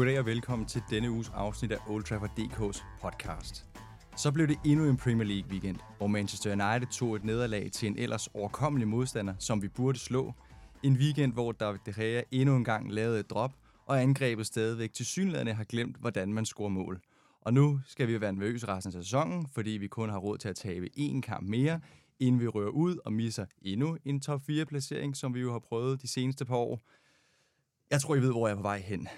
Goddag og velkommen til denne uges afsnit af Old Trafford DK's podcast. Så blev det endnu en Premier League weekend, hvor Manchester United tog et nederlag til en ellers overkommelig modstander, som vi burde slå. En weekend, hvor David De Gea endnu en gang lavede et drop, og angrebet stadigvæk til synlædende har glemt, hvordan man scorer mål. Og nu skal vi være nervøse resten af sæsonen, fordi vi kun har råd til at tabe én kamp mere, inden vi rører ud og misser endnu en top 4-placering, som vi jo har prøvet de seneste par år. Jeg tror, I ved, hvor jeg er på vej hen.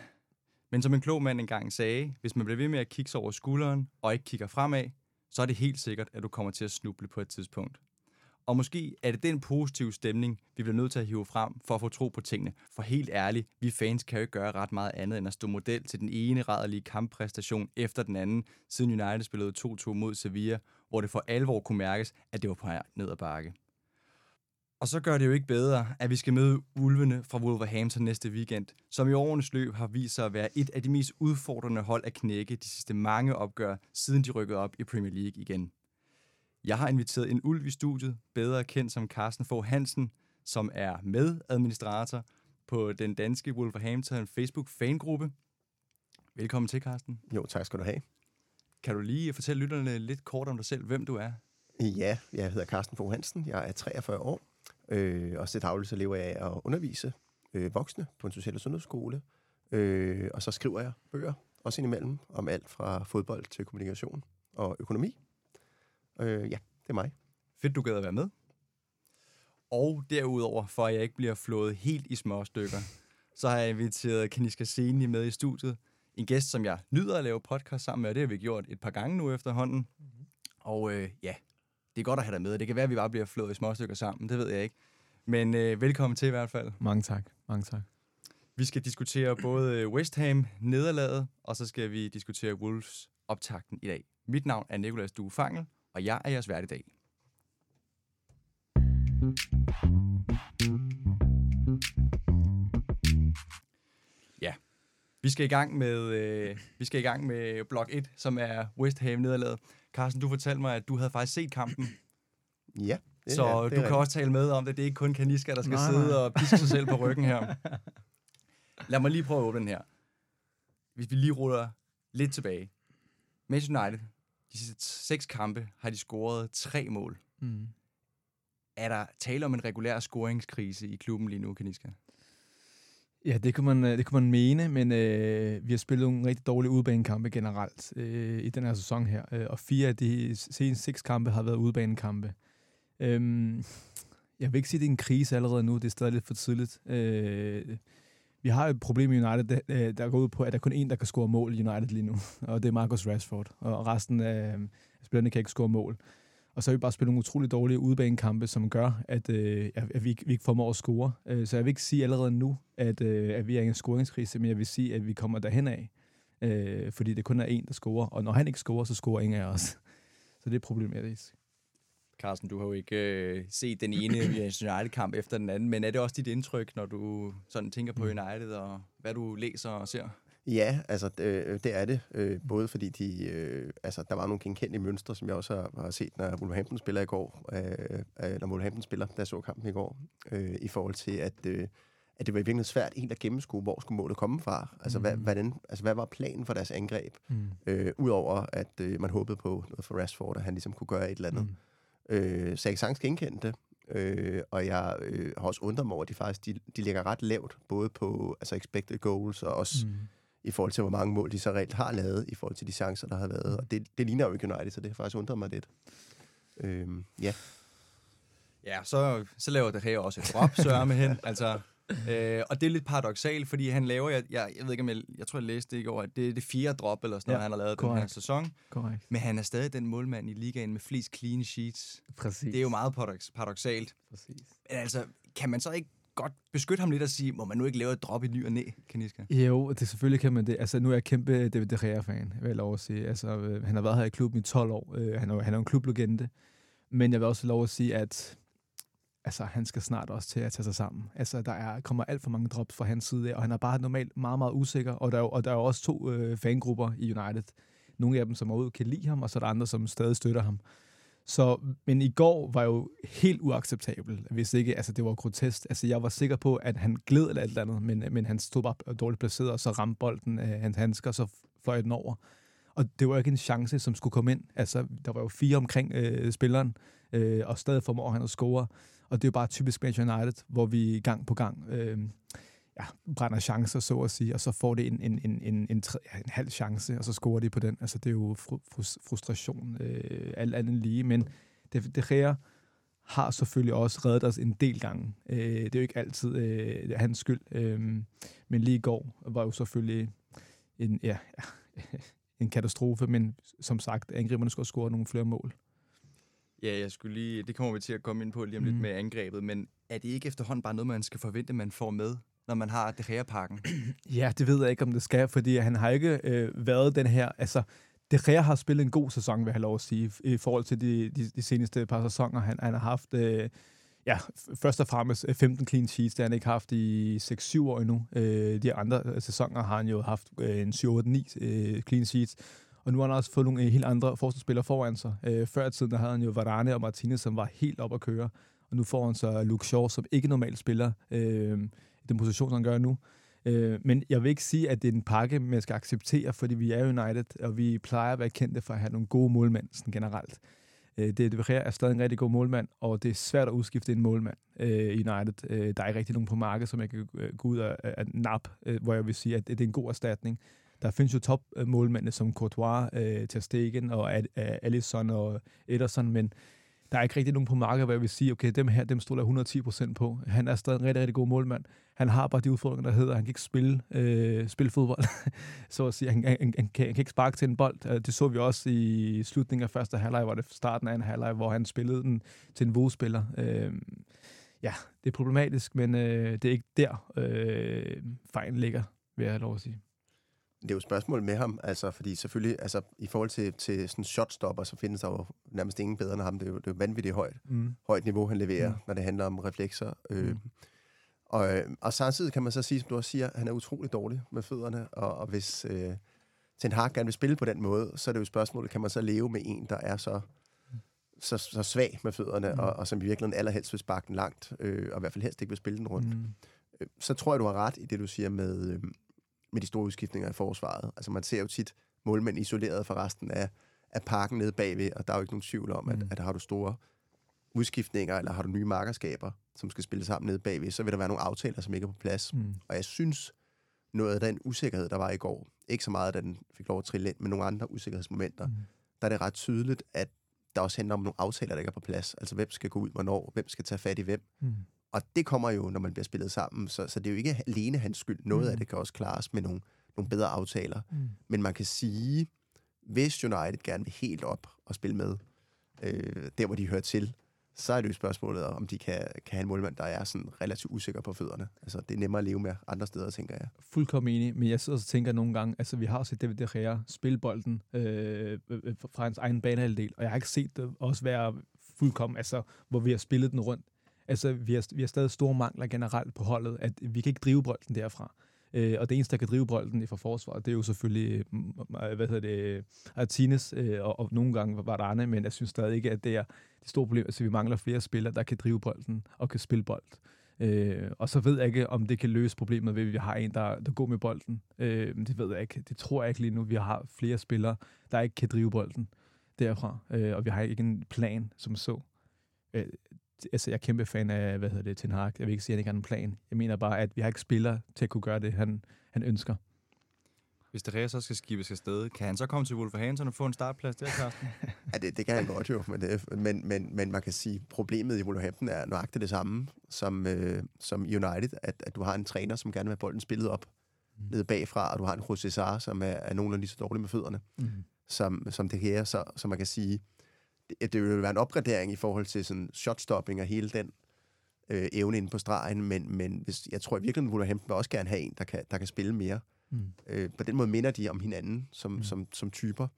Men som en klog mand engang sagde, hvis man bliver ved med at kigge sig over skulderen og ikke kigger fremad, så er det helt sikkert, at du kommer til at snuble på et tidspunkt. Og måske er det den positive stemning, vi bliver nødt til at hive frem for at få tro på tingene. For helt ærligt, vi fans kan jo ikke gøre ret meget andet end at stå model til den ene rædderlige kamppræstation efter den anden, siden United spillede 2-2 mod Sevilla, hvor det for alvor kunne mærkes, at det var på ned ad bakke. Og så gør det jo ikke bedre, at vi skal møde ulvene fra Wolverhampton næste weekend, som i årenes løb har vist sig at være et af de mest udfordrende hold at knække de sidste mange opgør, siden de rykkede op i Premier League igen. Jeg har inviteret en ulv i studiet, bedre kendt som Carsten Fogh Hansen, som er medadministrator på den danske Wolverhampton Facebook fangruppe. Velkommen til, Carsten. Jo, tak skal du have. Kan du lige fortælle lytterne lidt kort om dig selv, hvem du er? Ja, jeg hedder Carsten Fogh Hansen. Jeg er 43 år, øh, og til dagligt så lever jeg af at undervise øh, voksne på en social- og sundhedsskole. Øh, og så skriver jeg bøger, også indimellem, om alt fra fodbold til kommunikation og økonomi. Øh, ja, det er mig. Fedt, du gad at være med. Og derudover, for at jeg ikke bliver flået helt i små stykker, så har jeg inviteret Kaniska Seni med i studiet. En gæst, som jeg nyder at lave podcast sammen med, og det har vi gjort et par gange nu efterhånden. Mm-hmm. Og øh, ja, det er godt at have dig med. Det kan være, at vi bare bliver flået i små stykker sammen, det ved jeg ikke. Men øh, velkommen til i hvert fald. Mange tak. Mange tak. Vi skal diskutere både West Ham nederlaget, og så skal vi diskutere Wolves optakten i dag. Mit navn er Nikolas Due Fangel, og jeg er jeres vært i dag. Ja, vi skal i gang med øh, vi skal i gang med blok 1, som er West Ham nederlaget. Carsten, du fortalte mig, at du havde faktisk set kampen. Ja. Det, så ja, det du kan også tale med om det. Det er ikke kun Kaniska, der skal nej, sidde nej. og piske sig selv på ryggen her. Lad mig lige prøve at åbne den her. Hvis vi lige ruller lidt tilbage. Manchester United de sidste seks kampe har de scoret tre mål. Mm. Er der tale om en regulær scoringskrise i klubben lige nu, Kaniska? Ja, det kunne man, øh, det kunne man mene, men øh, vi har spillet nogle rigtig dårlige udbanekampe generelt øh, i den her sæson her. Øh, og fire af de seneste seks kampe har været udbanekampe. Øhm, jeg vil ikke sige, at det er en krise allerede nu. Det er stadig lidt for tidligt. Øh, vi har et problem i United, der, øh, der går ud på, at der er kun én, der kan score mål i United lige nu, og det er Marcus Rashford. Og resten af spillerne kan ikke score mål. Og så har vi bare spillet nogle utrolig dårlige udebanekampe, som gør, at, øh, at vi, ikke, vi ikke formår at score. Øh, så jeg vil ikke sige allerede nu, at, øh, at vi er i en scoringskrise, men jeg vil sige, at vi kommer derhen af. Øh, fordi det kun er en, der scorer. Og når han ikke scorer, så scorer ingen af os. Så det er problematisk. Carsten, du har jo ikke øh, set den ene United-kamp efter den anden, men er det også dit indtryk, når du sådan tænker på mm. United, og hvad du læser og ser? Ja, altså det, det er det. Øh, både fordi de, øh, altså, der var nogle genkendelige mønstre, som jeg også har, har set, når Wolverhampton spiller i går, øh, øh, når Wolverhampton spiller, der så kampen i går, øh, i forhold til, at, øh, at det var virkelig svært helt at gennemskue, hvor skulle målet komme fra. Altså, mm. hvad, hvordan, altså hvad var planen for deres angreb? Mm. Øh, Udover at øh, man håbede på noget for Rashford, at han ligesom kunne gøre et eller andet. Mm. Øh, så jeg kan sagtens genkende det. Øh, og jeg øh, har også undret mig over, at de faktisk de, de ligger ret lavt, både på altså expected goals og også mm. I forhold til, hvor mange mål de så reelt har lavet, i forhold til de chancer, der har været. Og det, det ligner jo ikke United, så det har faktisk undret mig lidt. Øh, ja. Ja, så, så laver det her også et drop, sørger med hen. Altså, øh, og det er lidt paradoxalt, fordi han laver, jeg, jeg, jeg ved ikke om jeg, jeg tror jeg læste det i går, at det er det fjerde drop eller sådan noget, ja, han har lavet korrekt. den her sæson. Korrekt. Men han er stadig den målmand i ligaen med flest clean sheets. Præcis. Det er jo meget paradox, paradoxalt. Præcis. Men altså, kan man så ikke godt beskytte ham lidt og sige, må man nu ikke lave et drop i ny og næ, Kaniska? Jo, det selvfølgelig kan man det. Altså, nu er jeg kæmpe David De Gea-fan, vil jeg lov at sige. Altså, øh, han har været her i klubben i 12 år. Øh, han, er, han er en klublegende. Men jeg vil også lov at sige, at altså, han skal snart også til at tage sig sammen. Altså, der er, kommer alt for mange drops fra hans side, og han er bare normalt meget, meget usikker. Og der er, og der er også to øh, fangrupper i United. Nogle af dem, som overhovedet kan lide ham, og så er der andre, som stadig støtter ham. Så, men i går var jo helt uacceptabel, hvis ikke, altså det var grotesk. Altså jeg var sikker på, at han gled eller et eller andet, men, men han stod bare dårligt placeret, og så ramte bolden af hans handsker, og så fløj den over. Og det var ikke en chance, som skulle komme ind. Altså, der var jo fire omkring øh, spilleren, øh, og stadig formår han at score. Og det er jo bare typisk Manchester United, hvor vi gang på gang øh, ja, brænder chancer, så at sige, og så får det en, en, en, en, en, tre, en halv chance, og så scorer de på den. Altså, det er jo frustration, øh, alt andet lige. Men det, det her har selvfølgelig også reddet os en del gange. Øh, det er jo ikke altid øh, hans skyld. Øh, men lige i går var jo selvfølgelig en, ja, en katastrofe, men som sagt, angriberne skulle score nogle flere mål. Ja, jeg skulle lige, det kommer vi til at komme ind på lige om mm. lidt med angrebet, men er det ikke efterhånden bare noget, man skal forvente, man får med, når man har det her pakken? ja, det ved jeg ikke, om det skal, fordi han har ikke øh, været den her, altså, De Gea har spillet en god sæson, vil jeg have lov at sige, i forhold til de, de, de seneste par sæsoner. Han, han har haft, øh, ja, først og fremmest øh, 15 clean sheets, det har han ikke haft i 6-7 år endnu. Øh, de andre øh, sæsoner har han jo haft øh, en 7-8-9 øh, clean sheets. Og nu har han også fået nogle øh, helt andre forsvarsspillere foran sig. Øh, før i tiden der havde han jo Varane og Martinez, som var helt op at køre. Og nu får han så Luke Shaw, som ikke normalt spiller øh, i den position, som han gør nu. Øh, men jeg vil ikke sige, at det er en pakke, man skal acceptere, fordi vi er United, og vi plejer at være kendte for at have nogle gode målmænd sådan generelt. Øh, det, det er stadig en rigtig god målmand, og det er svært at udskifte en målmand øh, United. Øh, der er ikke rigtig nogen på markedet, som jeg kan øh, gå ud og, og nap, øh, hvor jeg vil sige, at det, det er en god erstatning. Der findes jo topmålmændene som Courtois, øh, Ter Stegen og Alisson og Ederson, men der er ikke rigtig nogen på markedet, hvor jeg vil sige, okay, dem her, dem stoler jeg 110% på. Han er stadig en rigtig, rigtig god målmand. Han har bare de udfordringer, der hedder, at han kan ikke spille, øh, spille fodbold. så at sige, han, han, han, kan, han kan ikke sparke til en bold. Øh, det så vi også i slutningen af første halvleg, hvor det starten af en halvleg, hvor han spillede den til en vodspiller. Øh, ja, det er problematisk, men øh, det er ikke der, øh, fejlen ligger, vil jeg have lov at sige. Det er jo et spørgsmål med ham, altså, fordi selvfølgelig, altså, i forhold til, til sådan shotstopper, så findes der jo nærmest ingen bedre end ham. Det er jo, det er jo vanvittigt højt, mm. højt niveau, han leverer, mm. når det handler om reflekser. Øh, mm. og, og samtidig kan man så sige, som du også siger, han er utrolig dårlig med fødderne, og, og hvis øh, Ten Hag gerne vil spille på den måde, så er det jo spørgsmålet, kan man så leve med en, der er så så, så svag med fødderne, mm. og, og som i virkeligheden allerhelst vil sparke den langt, øh, og i hvert fald helst ikke vil spille den rundt. Mm. Øh, så tror jeg, du har ret i det, du siger med, øh, med de store udskiftninger i forsvaret. Altså man ser jo tit målmænd isoleret fra resten af, af parken nede bagved, og der er jo ikke nogen tvivl om, at, mm. at har du store udskiftninger, eller har du nye markerskaber, som skal spille sammen nede bagved, så vil der være nogle aftaler, som ikke er på plads. Mm. Og jeg synes, noget af den usikkerhed, der var i går, ikke så meget, at den fik lov at trille ind, men nogle andre usikkerhedsmomenter, mm. der er det ret tydeligt, at der også handler om nogle aftaler, der ikke er på plads. Altså, hvem skal gå ud hvornår, hvem skal tage fat i hvem. Mm. Og det kommer jo, når man bliver spillet sammen, så, så det er jo ikke alene hans skyld. Noget mm. af det kan også klares med nogle, nogle bedre aftaler. Mm. Men man kan sige, hvis United gerne vil helt op og spille med, øh, der hvor de hører til, så er det jo spørgsmålet, om de kan, kan have en målmand, der er sådan relativt usikker på fødderne. Altså, det er nemmere at leve med andre steder, tænker jeg. Fuldkommen enig, men jeg sidder og tænker nogle gange, altså vi har set David De Gea spille bolden øh, øh, øh fra hans egen banehalvdel, og jeg har ikke set det også være fuldkommen, altså hvor vi har spillet den rundt. Altså, vi har, vi har stadig store mangler generelt på holdet, at vi kan ikke drive bolden derfra. Øh, og det eneste, der kan drive bolden fra forsvaret, det er jo selvfølgelig, mm, øh, hvad hedder det, øh, Artines, øh, og, og nogle gange var der andre, men jeg synes stadig ikke, at det er det store problem. Altså, vi mangler flere spillere, der kan drive bolden og kan spille bold. Øh, og så ved jeg ikke, om det kan løse problemet ved, at vi har en, der, der går med bolden. Øh, det ved jeg ikke. Det tror jeg ikke lige nu. Vi har flere spillere, der ikke kan drive bolden derfra. Øh, og vi har ikke en plan, som så. Øh, altså, jeg er kæmpe fan af, hvad hedder det, Ten Hag. Jeg vil ikke sige, at han ikke har en plan. Jeg mener bare, at vi har ikke spillere til at kunne gøre det, han, han ønsker. Hvis det så skal skibes afsted, kan han så komme til Wolverhampton og få en startplads der, Carsten? ja, det, det kan han godt jo, men, det, men, men, men man kan sige, at problemet i Wolverhampton er nøjagtigt det samme som, øh, som United, at, at du har en træner, som gerne vil have bolden spillet op mm. nede bagfra, og du har en José Sarr, som er, er nogenlunde lige så dårlig med fødderne, mm. som, som det her, så, så man kan sige, det, det vil være en opgradering i forhold til sådan shotstopping og hele den øh, evne inde på stregen, men, men hvis, jeg tror i virkeligheden, at Wolverhampton vil også gerne have en, der kan, der kan spille mere. Mm. Øh, på den måde minder de om hinanden som, mm. som, som typer.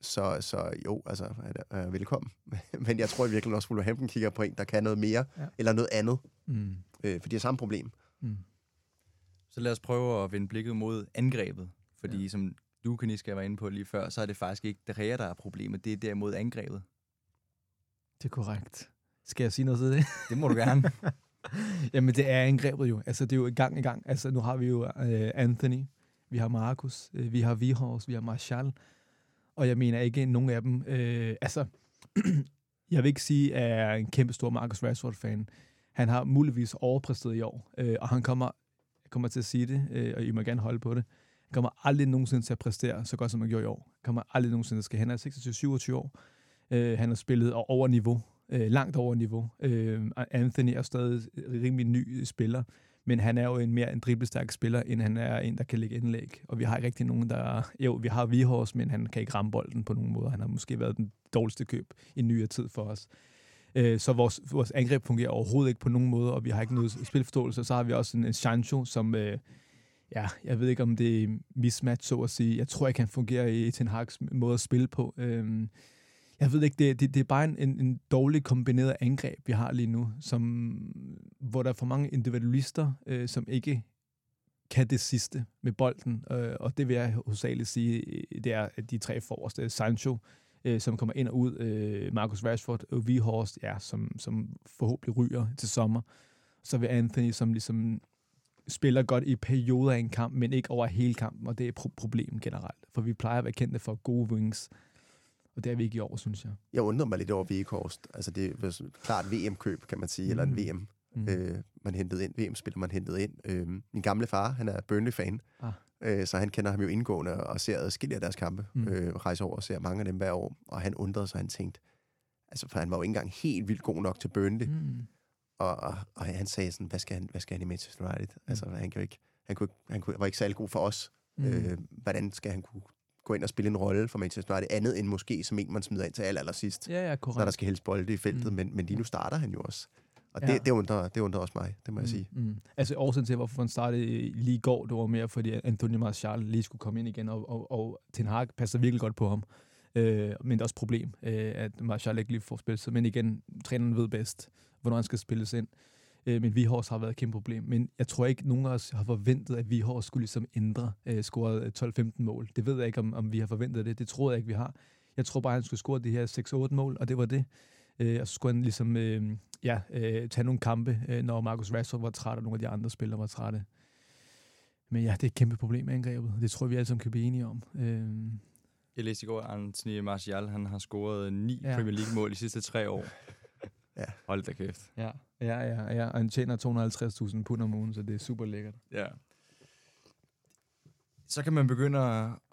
Så, så jo, altså, er, er velkommen. men jeg tror i virkeligheden også, at Wolverhampton kigger på en, der kan noget mere, ja. eller noget andet. Mm. Øh, for de har samme problem. Mm. Så lad os prøve at vende blikket mod angrebet. Fordi ja. som du, Kaniska, var inde på lige før, så er det faktisk ikke det der er problemet. Det er derimod angrebet. Det er korrekt. Skal jeg sige noget til det? Det må du gerne. Jamen, det er angrebet jo. Altså, det er jo i gang i gang. Altså, nu har vi jo uh, Anthony, vi har Markus, uh, vi har Vihors, vi har Marshall, og jeg mener ikke nogen af dem. Uh, altså, jeg vil ikke sige, at jeg er en kæmpe stor Marcus Rashford-fan. Han har muligvis overpræsteret i år, uh, og han kommer, kommer til at sige det, uh, og I må gerne holde på det, han kommer aldrig nogensinde til at præstere så godt, som han gjorde i år. Han kommer aldrig nogensinde til at skal. Han er 26-27 år. Øh, han har spillet over niveau øh, langt over niveau. Øh, Anthony er stadig rimelig ny øh, spiller, men han er jo en mere en driblestærk spiller, end han er en, der kan lægge indlæg. Og vi har ikke rigtig nogen, der... Jo, vi har Vihors, men han kan ikke ramme bolden på nogen måde. Han har måske været den dårligste køb i nyere tid for os. Øh, så vores, vores angreb fungerer overhovedet ikke på nogen måde, og vi har ikke noget spilforståelse. Så har vi også en, en Sancho, som... Øh, ja, jeg ved ikke, om det er mismatch, så at sige. Jeg tror ikke, han fungerer i Ten Hag's måde at spille på. Øh, jeg ved ikke, det, det, det er bare en, en, en dårlig kombineret angreb, vi har lige nu, som, hvor der er for mange individualister, øh, som ikke kan det sidste med bolden. Øh, og det vil jeg hovedsageligt sige, øh, det er de tre forreste. Sancho, øh, som kommer ind og ud. Øh, Marcus Rashford og Vihorst, ja, som, som forhåbentlig ryger til sommer. Så vil Anthony, som ligesom spiller godt i perioder af en kamp, men ikke over hele kampen, og det er et pro- problem generelt. For vi plejer at være kendte for gode wings, og det er vi ikke i år, synes jeg. Jeg undrer mig lidt over Vegekorst. Altså, det er klart VM-køb, kan man sige, mm. eller en VM. Mm. Øh, man hentede ind, VM-spiller man hentede ind. Øh, min gamle far, han er Burnley-fan, ah. øh, så han kender ham jo indgående og ser adskillige af deres kampe. Mm. Øh, rejser over og ser mange af dem hver år. Og han undrede sig, han tænkte, altså for han var jo ikke engang helt vildt god nok til Burnley. Mm. Og, og, og han sagde sådan, hvad skal han, hvad skal han i Manchester United? Mm. Altså, han, kan jo ikke, han, kunne, han kunne, var ikke særlig god for os. Mm. Øh, hvordan skal han kunne gå ind og spille en rolle for Manchester United, andet end måske som en, man smider ind til aller, aller sidst, ja, ja, korrekt. når der skal helst bolde i feltet, mm. men, men lige nu starter han jo også. Og ja. det, det, undrer, det undrer også mig, det må mm. jeg sige. Mm. Altså årsagen til, hvorfor han startede lige i går, det var mere, fordi Anthony Martial lige skulle komme ind igen, og, og, og Ten Hag passer virkelig godt på ham. Øh, men det er også et problem, øh, at Martial ikke lige får spillet sig. Men igen, træneren ved bedst, hvornår han skal spilles ind. Øh, men Vihors har været et kæmpe problem. Men jeg tror ikke, nogen af os har forventet, at Vihors skulle ligesom ændre, øh, score 12-15 mål. Det ved jeg ikke, om, om vi har forventet det. Det tror jeg ikke, vi har. Jeg tror bare, han skulle score de her 6-8 mål, og det var det. Øh, og så skulle han ligesom øh, ja, øh, tage nogle kampe, øh, når Marcus Rashford var træt, og nogle af de andre spillere var trætte. Men ja, det er et kæmpe problem med angrebet. Det tror jeg, vi alle sammen kan blive enige om. Øh, jeg læste i går, at Anthony Martial han har scoret ni ja. Premier League-mål de sidste tre år. Ja. Hold da kæft. Ja, ja, ja. ja. Og han tjener 250.000 pund om ugen, så det er super lækkert. Ja. Så kan man begynde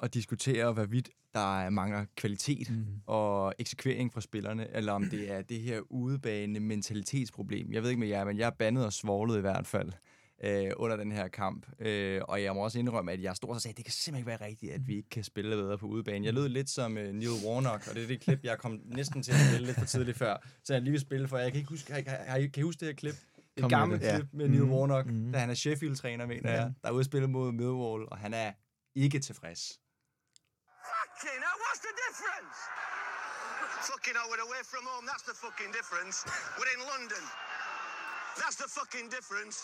at diskutere, hvorvidt der mangler kvalitet mm. og eksekvering fra spillerne, eller om det er det her udebane mentalitetsproblem. Jeg ved ikke med jer, men jeg er bandet og svoglet i hvert fald øh, under den her kamp. Øh, og jeg må også indrømme, at jeg stod og sagde, at det kan simpelthen ikke være rigtigt, at vi ikke kan spille bedre på udebane. Jeg lød lidt som øh, Neil Warnock, og det er det klip, jeg kom næsten til at spille lidt for tidligt før. Så jeg lige vil spille for, jeg kan ikke huske, har, har, kan I huske det her klip? Et gammelt klip ja. med Neil mm. Warnock, mm. da han er Sheffield-træner, mener ja. jeg, der er ude at spille mod Millwall, og han er ikke tilfreds. Fucking hell, what's the difference? Fucking hell, we're away from home, that's the fucking difference. We're in London. That's the fucking difference.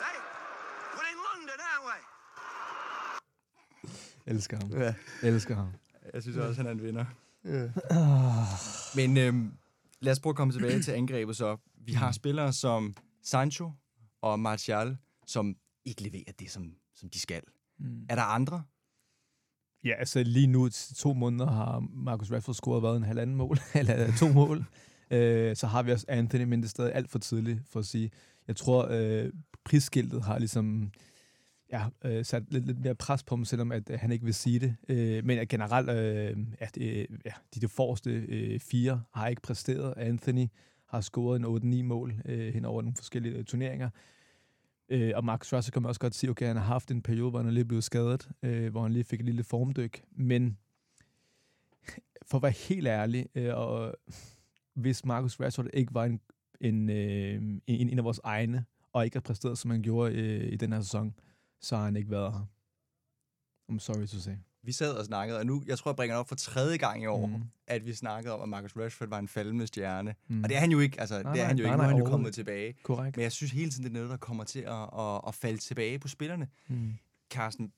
Hey, we're in London, aren't we? Elsker ham. Ja. Elsker ham. Jeg synes også, han er en vinder. Ja. Men øhm, lad os prøve at komme tilbage til angrebet så. Vi har spillere som Sancho og Martial, som ikke leverer det, som, som de skal. Mm. Er der andre? Ja, altså lige nu, to måneder, har Marcus Rashford scoret været en halvanden mål, eller to mål. Øh, så har vi også Anthony, men det er stadig alt for tidligt for at sige. Jeg tror, øh, prisskiltet har ligesom ja, øh, sat lidt, lidt mere pres på ham, selvom at, at han ikke vil sige det. Øh, men generelt, øh, at, øh, ja, de, de forreste øh, fire har ikke præsteret. Anthony har scoret en 8-9 mål øh, hen over nogle forskellige øh, turneringer. Øh, og Max Rashford kan man også godt sige, okay, han har haft en periode, hvor han er lige blevet skadet, øh, hvor han lige fik et lille formdyk. Men for at være helt ærlig, øh, og hvis Marcus Rashford ikke var en, en, øh, en, en af vores egne, og ikke har præsteret, som han gjorde øh, i den her sæson, så har han ikke været her. I'm sorry to say. Vi sad og snakkede, og nu, jeg tror, jeg bringer det op for tredje gang i år, mm. at vi snakkede om, at Marcus Rashford var en faldende stjerne. Mm. Og det er han jo ikke, altså, nej, det er han jo nej, ikke, nu er han jo kommet tilbage. Korrekt. Men jeg synes hele tiden, det er noget, der kommer til at, at, at falde tilbage på spillerne. Mm. Carsten,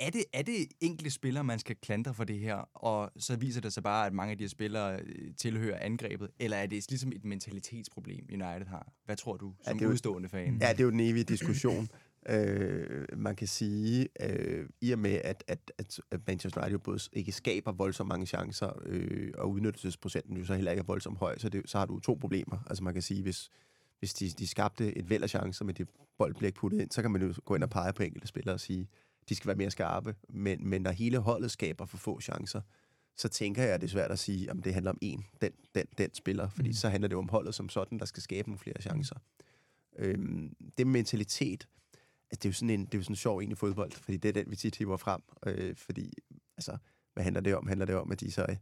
er det, er det enkelte spillere, man skal klandre for det her, og så viser det sig bare, at mange af de her spillere øh, tilhører angrebet, eller er det ligesom et mentalitetsproblem, United har? Hvad tror du, som ja, udstående fan? Ja, det er jo den evige diskussion. øh, man kan sige, øh, i og med, at, at, at, Manchester United både ikke skaber voldsomt mange chancer, øh, og udnyttelsesprocenten jo så heller ikke er voldsomt høj, så, det, så har du to problemer. Altså man kan sige, hvis, hvis de, de skabte et væld af chancer, men det bold bliver ikke puttet ind, så kan man jo gå ind og pege på enkelte spillere og sige, de skal være mere skarpe. Men, men når hele holdet skaber for få chancer, så tænker jeg, at det er svært at sige, om det handler om en, den, den, den spiller, fordi mm. så handler det jo om holdet som sådan, der skal skabe nogle flere chancer. Øhm, det med mentalitet, altså, det er jo sådan en, det er jo sådan en sjov egentlig fodbold, fordi det er den, vi tit hiver frem, øh, fordi, altså, hvad handler det om? Handler det om, at de så øh,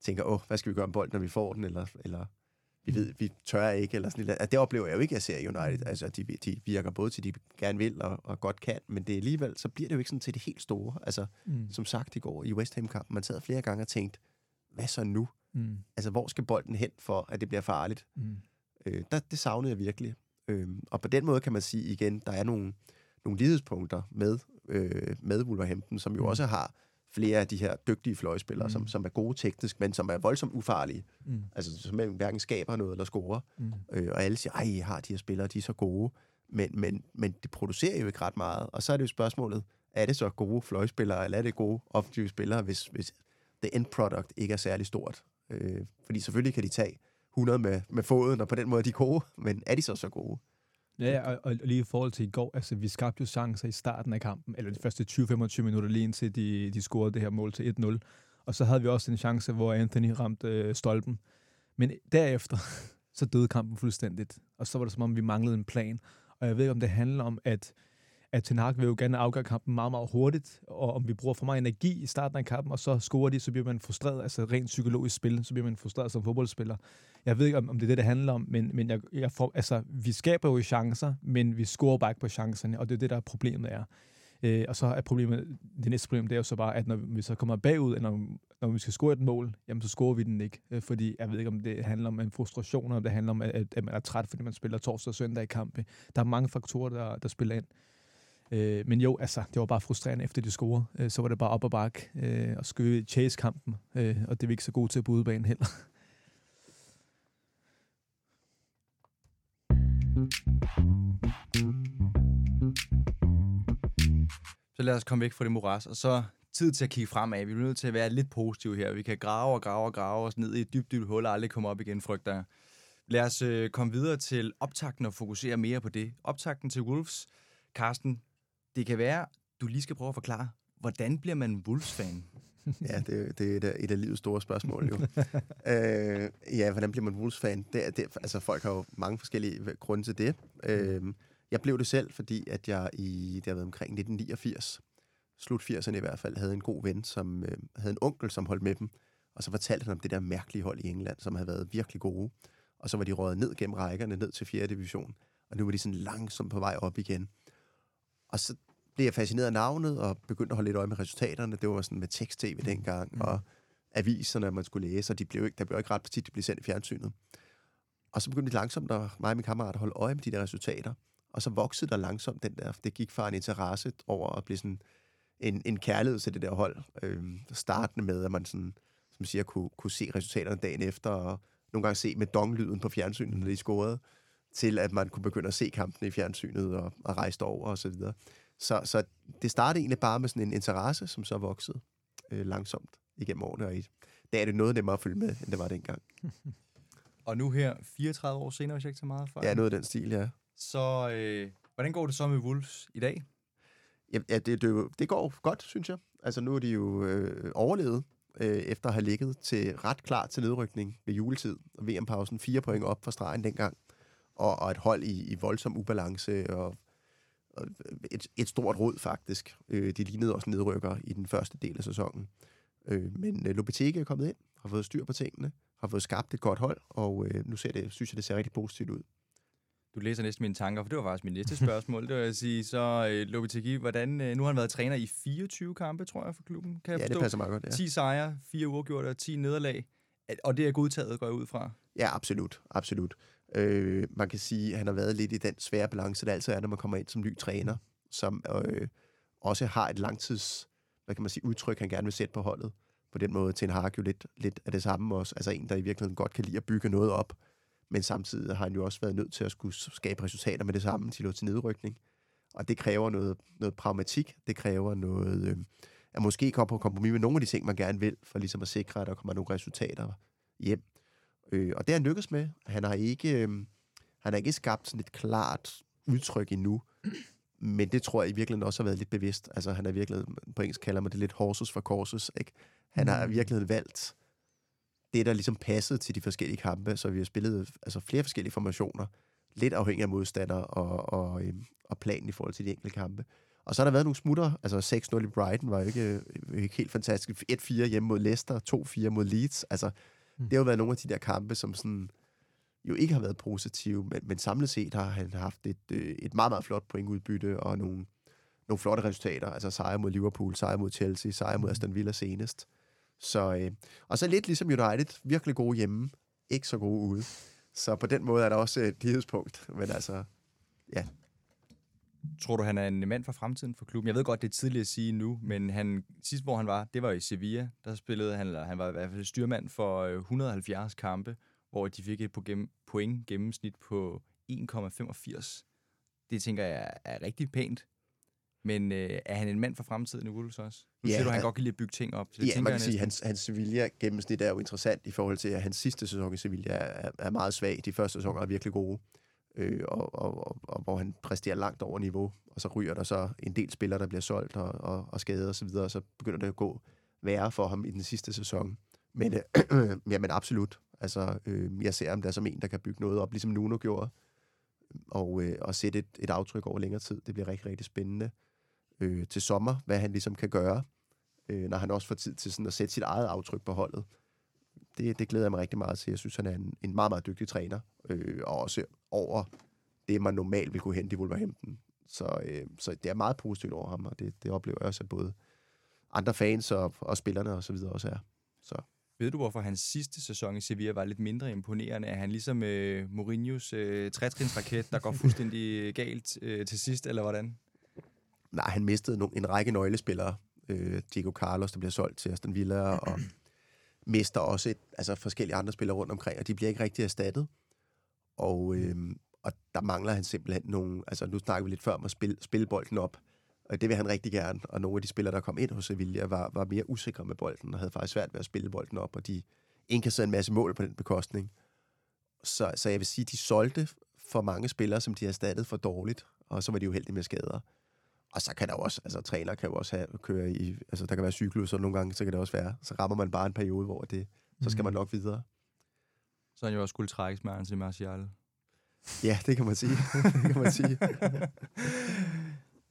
tænker, åh, hvad skal vi gøre med bolden, når vi får den, eller, eller vi ved, vi tør ikke, eller sådan noget. Det oplever jeg jo ikke, at jeg ser United. Altså, de, de virker både til, de gerne vil og, og godt kan, men det alligevel, så bliver det jo ikke sådan til det helt store. Altså, mm. som sagt i går i West Ham-kampen, man sad flere gange og tænkt, hvad så nu? Mm. Altså, hvor skal bolden hen for, at det bliver farligt? Mm. Øh, der, det savnede jeg virkelig. Øh, og på den måde kan man sige igen, der er nogle, nogle lighedspunkter med, øh, med Wolverhampton, som jo mm. også har flere af de her dygtige fløjspillere, mm. som, som er gode teknisk, men som er voldsomt ufarlige. Mm. Altså, som hverken skaber noget eller scorer. Mm. Øh, og alle siger, ej, I har de her spillere, de er så gode. Men, men, men det producerer jo ikke ret meget. Og så er det jo spørgsmålet, er det så gode fløjspillere, eller er det gode offensive spillere, hvis, hvis the end product ikke er særlig stort? Øh, fordi selvfølgelig kan de tage 100 med, med foden, og på den måde er de gode, men er de så så gode? Ja, og, og lige i forhold til i går, altså vi skabte jo chancer i starten af kampen, eller de første 20-25 minutter lige indtil de, de scorede det her mål til 1-0. Og så havde vi også en chance, hvor Anthony ramte øh, stolpen. Men derefter, så døde kampen fuldstændigt. Og så var det som om, vi manglede en plan. Og jeg ved ikke, om det handler om, at at Ten Hag vil jo gerne afgøre kampen meget, meget hurtigt, og om vi bruger for meget energi i starten af kampen, og så scorer de, så bliver man frustreret, altså rent psykologisk spil, så bliver man frustreret som fodboldspiller. Jeg ved ikke, om, om det er det, det handler om, men, men jeg, jeg får, altså, vi skaber jo chancer, men vi scorer bare ikke på chancerne, og det er det, der er problemet er. Øh, og så er problemet, det næste problem, det er jo så bare, at når vi så kommer bagud, eller når, når vi skal score et mål, jamen så scorer vi den ikke. Øh, fordi jeg ved ikke, om det handler om en frustration, eller om det handler om, at, at man er træt, fordi man spiller torsdag og søndag i kampe. Der er mange faktorer, der, der spiller ind. Øh, men jo, altså, det var bare frustrerende efter de scorede. Øh, så var det bare op og bakke øh, og skøve chase-kampen, øh, og det vi ikke så godt til på udebanen heller. Så lad os komme væk fra det moras, og så tid til at kigge fremad. Vi er nødt til at være lidt positive her. Vi kan grave og grave og grave os ned i et dybt, dybt hul og aldrig komme op igen, frygter jeg. Lad os øh, komme videre til optakten og fokusere mere på det. Optakten til Wolves. Carsten, det kan være, du lige skal prøve at forklare, hvordan bliver man Wolves-fan? ja, det, det er et af, et af livets store spørgsmål jo. øh, ja, hvordan bliver man Wolves-fan? Det, det, altså, folk har jo mange forskellige grunde til det. Øh, jeg blev det selv, fordi at jeg i, det har været omkring 1989, slut 80'erne i hvert fald, havde en god ven, som øh, havde en onkel, som holdt med dem. Og så fortalte han om det der mærkelige hold i England, som havde været virkelig gode. Og så var de røget ned gennem rækkerne, ned til 4. division. Og nu var de sådan langsomt på vej op igen. Og så blev jeg fascineret af navnet, og begyndte at holde lidt øje med resultaterne. Det var sådan med tekst-tv mm. dengang, mm. og aviserne, man skulle læse, og de blev ikke, der blev ikke ret tit, de blev sendt i fjernsynet. Og så begyndte de langsomt, at mig og min kammerat, at holde øje med de der resultater. Og så voksede der langsomt den der, det gik fra en interesse over at blive sådan en, en kærlighed til det der hold. Øhm, startende med, at man sådan, som siger, kunne, kunne se resultaterne dagen efter, og nogle gange se med donglyden på fjernsynet, når de scorede til at man kunne begynde at se kampen i fjernsynet og, og rejse over og så videre. Så, så det startede egentlig bare med sådan en interesse, som så voksede øh, langsomt igennem årene, og i dag er det noget nemmere at følge med, end det var dengang. og nu her, 34 år senere, hvis jeg ikke så meget for. Ja, noget af den stil, ja. Så øh, hvordan går det så med Wolves i dag? Ja, ja det, det, det går godt, synes jeg. Altså nu er de jo øh, overlevet, øh, efter at have ligget til ret klar til nedrykning ved juletid. Og VM-pausen fire point op fra stregen dengang og, og et hold i, i voldsom ubalance, og, og et, et stort råd faktisk. Øh, de lignede også nedrykker i den første del af sæsonen. Øh, men øh, Lopetegi er kommet ind, har fået styr på tingene, har fået skabt et godt hold, og øh, nu ser det, synes jeg, det ser rigtig positivt ud. Du læser næsten mine tanker, for det var faktisk min næste spørgsmål. det var at sige, så øh, Lopetegi, hvordan, øh, nu har han været træner i 24 kampe, tror jeg, for klubben. Kan jeg ja, forstå? det passer meget godt, ja. 10 sejre, 4 uafgjorte og 10 nederlag. Og det er godtaget, går jeg ud fra? Ja, absolut. absolut. Øh, man kan sige, at han har været lidt i den svære balance, der altid er, når man kommer ind som ny træner, som øh, også har et langtids, hvad kan man sige, udtryk, han gerne vil sætte på holdet. På den måde til en Hark jo lidt, lidt af det samme også. Altså en, der i virkeligheden godt kan lide at bygge noget op, men samtidig har han jo også været nødt til at skulle skabe resultater med det samme til, til nedrykning. Og det kræver noget, noget pragmatik, det kræver noget, øh, at måske komme på kompromis med nogle af de ting, man gerne vil, for ligesom at sikre, at der kommer nogle resultater hjem. Øh, og det har han lykkes med. Han har ikke, øh, han har ikke skabt sådan et klart udtryk endnu, men det tror jeg i virkeligheden også har været lidt bevidst. Altså han har virkelig, på engelsk kalder man det lidt horses for courses, ikke? Han har Mm. virkelig valgt det, der ligesom passede til de forskellige kampe, så vi har spillet altså flere forskellige formationer, lidt afhængig af modstander og, og, øhm, og planen i forhold til de enkelte kampe. Og så har der været nogle smutter, altså 6-0 i Brighton var jo ikke, øh, ikke helt fantastisk. 1-4 hjemme mod Leicester, 2-4 mod Leeds. Altså, Mm. det har jo været nogle af de der kampe, som sådan jo ikke har været positive, men, men samlet set har han haft et, øh, et meget, meget flot pointudbytte og nogle, nogle flotte resultater. Altså sejre mod Liverpool, sejre mod Chelsea, sejre mod Aston Villa senest. Så, øh, og så lidt ligesom United, virkelig gode hjemme, ikke så gode ude. Så på den måde er der også et lighedspunkt. Men altså, Tror du, han er en mand for fremtiden for klubben? Jeg ved godt, det er tidligt at sige nu, men han, sidst hvor han var, det var i Sevilla. Der spillede han, eller han var i hvert fald styrmand for øh, 170 kampe, hvor de fik et point, gennemsnit på 1,85. Det tænker jeg er rigtig pænt. Men øh, er han en mand for fremtiden i Wolves også? Nu Ja, siger du, at han godt kan lide at bygge ting op. Så det ja, tænker man kan sige, at hans, hans Sevilla-gennemsnit er jo interessant i forhold til, at hans sidste sæson i Sevilla er, er meget svag. De første sæsoner er virkelig gode, øh, og, og, og, og hvor han præsterer langt over niveau. Og så ryger der så en del spillere, der bliver solgt og, og, og skadet osv., og, så videre, og så begynder det at gå værre for ham i den sidste sæson. Men, øh, ja, men absolut. Altså, øh, jeg ser ham der som en, der kan bygge noget op, ligesom Nuno gjorde, og, øh, og sætte et, et aftryk over længere tid. Det bliver rigtig, rigtig spændende øh, til sommer, hvad han ligesom kan gøre, øh, når han også får tid til sådan at sætte sit eget aftryk på holdet. Det, det glæder jeg mig rigtig meget til. Jeg synes, han er en, en meget, meget dygtig træner, øh, og også over det, man normalt vil kunne hente i Wolverhampton. Så, øh, så det er meget positivt over ham, og det, det oplever jeg også, at både andre fans og, og spillerne og så videre også er. Ved du, hvorfor hans sidste sæson i Sevilla var lidt mindre imponerende? Er han ligesom øh, Mourinhos øh, trætrinsraket, der går fuldstændig galt øh, til sidst, eller hvordan? Nej, han mistede nogle, en række nøglespillere. Øh, Diego Carlos, der bliver solgt til Aston Villa, og mister også et, altså forskellige andre spillere rundt omkring, og de bliver ikke rigtig erstattet. Og, øh, og der mangler han simpelthen nogle... Altså, nu snakker vi lidt før om at spille, spille bolden op, og det vil han rigtig gerne. Og nogle af de spillere, der kom ind hos Sevilla, var, var mere usikre med bolden, og havde faktisk svært ved at spille bolden op, og de indkasserede en masse mål på den bekostning. Så, så jeg vil sige, de solgte for mange spillere, som de erstattede for dårligt, og så var de uheldige med skader. Og så kan der også, altså træner kan jo også have, køre i, altså der kan være cyklus, og nogle gange, så kan det også være, så rammer man bare en periode, hvor det, så skal man nok videre. Så han jo også skulle trækkes med Anthony Martial. Ja, det kan man sige. det kan man sige.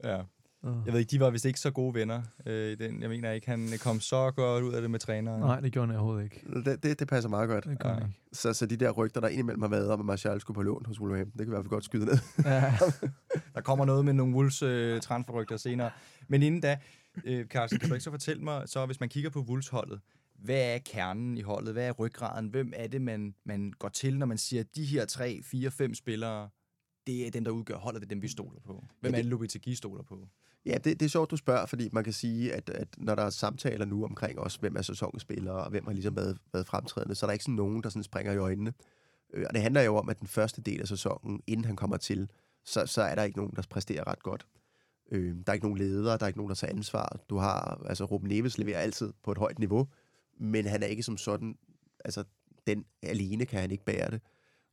Ja. Jeg ved ikke, de var vist ikke så gode venner øh, i den. Jeg mener ikke, han kom så godt ud af det med træneren. Nej, det gjorde han overhovedet ikke. Det, det, det passer meget godt. Det han Ja. ikke. Så, så de der rygter, der indimellem har været om, at Martial skulle på lån hos Wolverhampton, det kan i hvert fald godt skyde ned. Ja. Der kommer noget med nogle Wolves øh, transferrygter senere. Men inden da, øh, Carsten, kan du ikke så fortælle mig, så hvis man kigger på Wolves-holdet, hvad er kernen i holdet? Hvad er ryggraden? Hvem er det, man, man går til, når man siger, at de her tre, fire, fem spillere, det er dem, der udgør holdet, det er dem, vi stoler på? Hvem Ja, er det- det Lopetegui stoler på? Ja, det, det er sjovt, du spørger, fordi man kan sige, at, at når der er samtaler nu omkring også, hvem er sæsonens spillere, og hvem har ligesom været, været fremtrædende, så er der ikke sådan nogen, der sådan springer i øjnene. Øh, Og det handler jo om, at den første del af sæsonen, inden han kommer til, så, så er der ikke nogen, der præsterer ret godt. Øh, der er ikke nogen ledere, der er ikke nogen, der tager ansvar. Du har, altså Ruben Neves leverer altid på et højt niveau, men han er ikke som sådan, altså den alene kan han ikke bære det.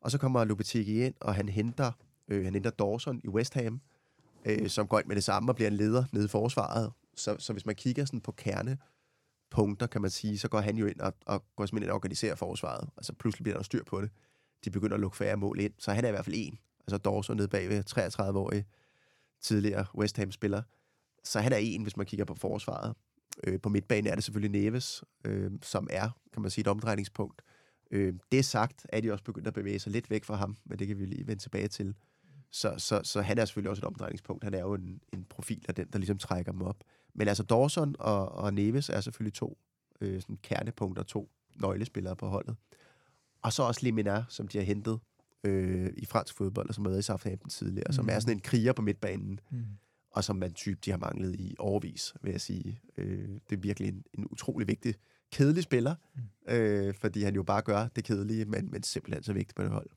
Og så kommer Lopetegi ind, og han henter, øh, han henter Dawson i West Ham, øh, som går ind med det samme og bliver en leder nede i forsvaret. Så, så hvis man kigger sådan på kernepunkter, kan man sige, så går han jo ind og, og går simpelthen ind og organiserer forsvaret. Altså pludselig bliver der styr på det. De begynder at lukke færre mål ind, så han er i hvert fald en. Altså Dawson nede bagved, 33-årig tidligere West Ham-spiller. Så han er en, hvis man kigger på forsvaret. Øh, på midtbanen er det selvfølgelig Neves, øh, som er, kan man sige, et omdrejningspunkt. Øh, det sagt, er de også begyndt at bevæge sig lidt væk fra ham, men det kan vi lige vende tilbage til. Så, så, så han er selvfølgelig også et omdrejningspunkt. Han er jo en, en profil af den, der ligesom trækker dem op. Men altså Dawson og, og Neves er selvfølgelig to øh, sådan kernepunkter, to nøglespillere på holdet. Og så også Lemina, som de har hentet øh, i fransk fodbold, og som har været i Southampton tidligere, mm. som er sådan en kriger på midtbanen. Mm. Og som man type, de har manglet i overvis, vil jeg sige. Øh, det er virkelig en, en utrolig vigtig, kedelig spiller, mm. øh, fordi han jo bare gør det kedelige, men, men simpelthen så vigtigt på det hold.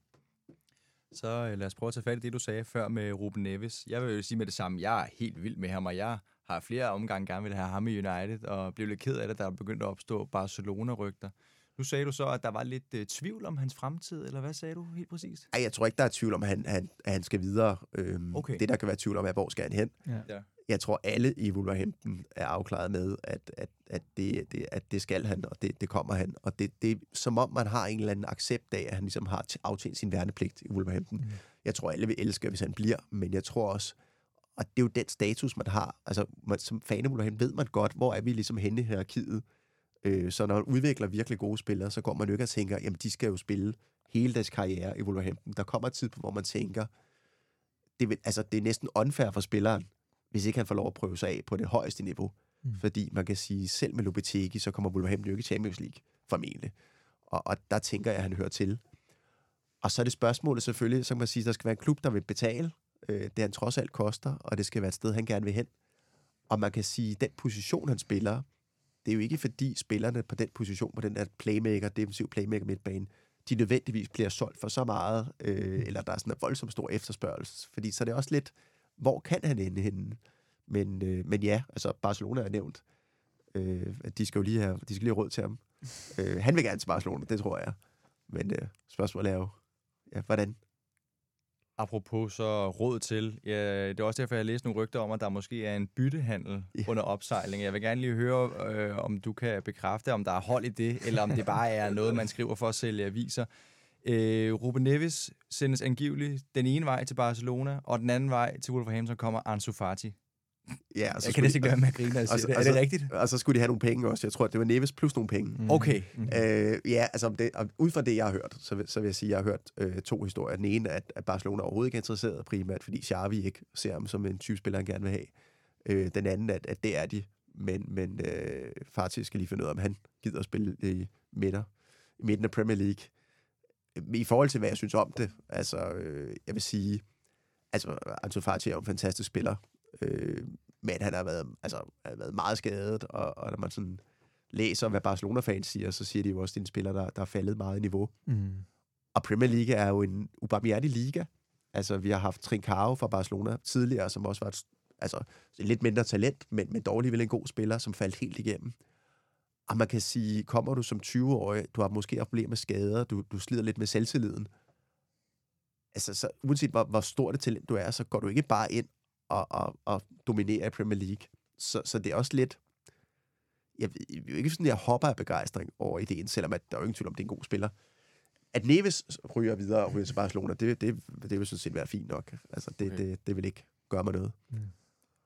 Så øh, lad os prøve at tage fat i det, du sagde før med Ruben Neves. Jeg vil jo sige med det samme, jeg er helt vild med ham, og jeg har flere omgange gerne vil have ham i United, og blev lidt ked af det, der er begyndt at opstå Barcelona-rygter. Nu sagde du så, at der var lidt øh, tvivl om hans fremtid, eller hvad sagde du helt præcist? Ej, jeg tror ikke, der er tvivl om, at han, han, at han skal videre. Øhm, Okay. Det, der kan være tvivl om, er, hvor skal han hen. Ja. Ja. Jeg tror, alle i Wolverhampton er afklaret med, at, at, at, det, det, at det skal han, og det, det kommer han. Og det, det er som om, man har en eller anden accept af, at han ligesom har aftjent sin værnepligt i Wolverhampton. Mm. Jeg tror, alle vil elske, hvis han bliver, men jeg tror også, og det er jo den status, man har. Altså, man, som fan af Wolverhampton ved man godt, hvor er vi ligesom henne i hierarkiet. Øh, så når man udvikler virkelig gode spillere, så går man jo ikke og tænker, jamen de skal jo spille hele deres karriere i Wolverhampton. Der kommer et tidspunkt, hvor man tænker, det, vil, altså, det er næsten unfair for spilleren, hvis ikke han får lov at prøve sig af på det højeste niveau. Mm. Fordi man kan sige, selv med Lopetegi, så kommer Wolverhampton jo ikke i Champions League, formentlig. Og, og der tænker jeg, at han hører til. Og så er det spørgsmålet selvfølgelig, så kan man sige, at der skal være en klub, der vil betale øh, det, han trods alt koster, og det skal være et sted, han gerne vil hen. Og man kan sige, at den position, han spiller, det er jo ikke fordi spillerne på den position, på den der playmaker, defensiv playmaker midtbane, de nødvendigvis bliver solgt for så meget, øh, eller der er sådan en voldsomt stor efterspørgsel. Fordi så er det også lidt, hvor kan han ende henne? Men, øh, men ja, altså Barcelona er nævnt. Øh, at de skal jo lige have, de skal lige have råd til ham. øh, han vil gerne til Barcelona, det tror jeg. Men øh, spørgsmålet er jo, ja, hvordan? Apropos så råd til, ja, det er også derfor, jeg har læst nogle rygter om, at der måske er en byttehandel Ja. under opsejling. Jeg vil gerne lige høre, øh, om du kan bekræfte, om der er hold i det, eller om det bare er noget, man skriver for at sælge aviser. Øh, Ruben Neves sendes angiveligt den ene vej til Barcelona, og den anden vej til Wolverhampton kommer Ansu Fati. Ja, Jeg skulle kan næsten ikke de- lade med at grine, når jeg og siger så- det. Er og det så- rigtigt? Og så skulle de have nogle penge også. Jeg tror, at det var Neves plus nogle penge. Mm. Okay. Øh, ja, altså det, og ud fra det, jeg har hørt, så vil, så vil jeg sige, at jeg har hørt øh, to historier. Den ene, at, at Barcelona overhovedet ikke er interesseret primært, fordi Xavi ikke ser ham som en type spiller, han gerne vil have. Øh, den anden, at, at det er de, men, men øh, faktisk skal lige finde ud af, om han gider at spille i midter, i midten af Premier League. I forhold til, hvad jeg synes om det, altså, øh, jeg vil sige, altså, Ansu Fati er jo en fantastisk spiller, øh, men han har været, altså, har været meget skadet, og, og når man sådan læser, hvad Barcelona-fans siger, så siger de jo også, at det er en spiller, der, der er faldet meget i niveau. Mm. Og Premier League er jo en ubarmhjertig liga. Altså, vi har haft Trincao fra Barcelona tidligere, som også var et, altså, lidt mindre talent, men, men dog alligevel en god spiller, som faldt helt igennem. Og man kan sige, kommer du som 20-årig, du har måske problemer med skader, du, du slider lidt med selvtilliden. Altså, så, uanset hvor, hvor stort et talent du er, så går du ikke bare ind og, og, og dominerer i Premier League. Så, så det er også lidt... Jeg jeg ved ikke sådan, jeg hopper af begejstring over ideen, selvom at der er jo ingen tvivl om, det er en god spiller. At Neves ryger videre og ryger til Barcelona, det, det, det vil sådan set være fint nok. Altså, det, Okay. det, det vil ikke gøre mig noget.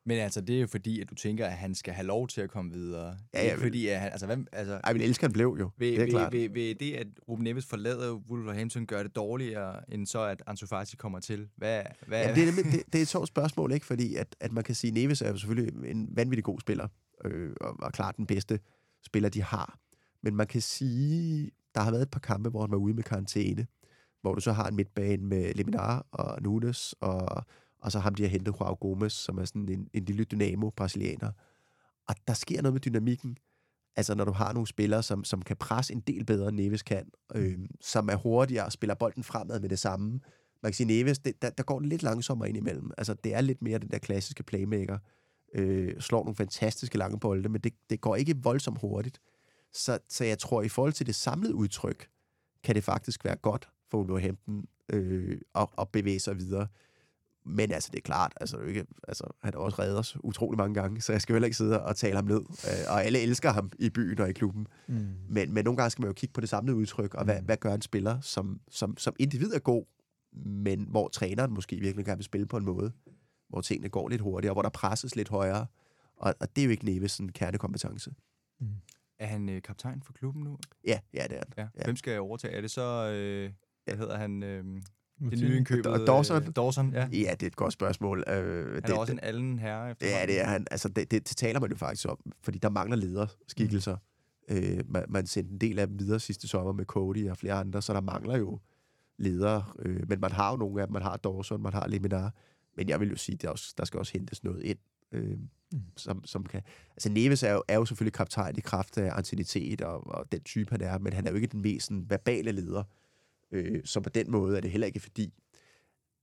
Men altså, det er jo fordi, at du tænker, at han skal have lov til at komme videre. Er Ja, ja, fordi, at han, altså, hvad, altså, Ej, men elsker han blev jo. Vil, det er vil, klart. vil, vil det, at Ruben Neves forlader Wolverhampton, gøre det dårligere, end så, at Ansu Fati kommer til? Hvad, hvad, Ja, det, er, nemlig- det, det er et sjovt spørgsmål, ikke? Fordi at, at man kan sige, at Neves er jo selvfølgelig en vanvittig god spiller, øh, og, og klart den bedste spiller, de har. Men man kan sige, der har været et par kampe, hvor han var ude med karantæne, hvor du så har en midtbane med Leminar og Nunes, og, og så ham de har hentet Joao Gomes, som er sådan en, en lille dynamo-brasilianer. Og der sker noget med dynamikken. Altså, når du har nogle spillere, som, som kan presse en del bedre, end Neves kan, øh, som er hurtigere og spiller bolden fremad med det samme. Man kan sige, Neves, det, der, der går det lidt langsommere ind imellem. Altså, det er lidt mere den der klassiske playmaker. Øh, slår nogle fantastiske lange bolde, men det, det går ikke voldsomt hurtigt. Så, så jeg tror, i forhold til det samlede udtryk, kan det faktisk være godt for Wolverhampton øh, at, at bevæge sig videre. Men altså, det er klart, altså, det er ikke, altså, han har også reddet os utrolig mange gange, så jeg skal jo heller ikke sidde og tale ham ned. Øh, og alle elsker ham i byen og i klubben. Mm. Men, men nogle gange skal man jo kigge på det samlede udtryk, og hvad, Mm. hvad gør en spiller, som, som, som individ er god, men hvor træneren måske virkelig gerne vil spille på en måde, hvor tingene går lidt hurtigere, hvor der presses lidt højere. Og, og det er jo ikke Neves sådan kernekompetence. Er han øh, kaptajn for klubben nu? Ja, ja, det er han. Ja. Ja. Hvem skal overtage? Er det så, øh, hvad hedder han, øh, det nye indkøbet? Og Dawson? Øh, Dawson, ja. Ja, det er et godt spørgsmål. Øh, Han er også en allen herre efter Ja, det er han. Altså, det, det, det taler man jo faktisk om, fordi der mangler lederskikkelser. Mm. Øh, man, man sendte en del af dem videre sidste sommer med Cody og flere andre, så der mangler jo ledere. Øh, men man har jo nogle af dem. Man har Dawson, man har Leminar. Men jeg vil jo sige, at der, også, der skal også hentes noget ind, øh, mm. som, som kan... Altså Neves er jo, er jo selvfølgelig kaptajn i kraft af antinitet og, og den type, han er, men han er jo ikke den mest sådan, verbale leder. Øh, så på den måde er det heller ikke fordi...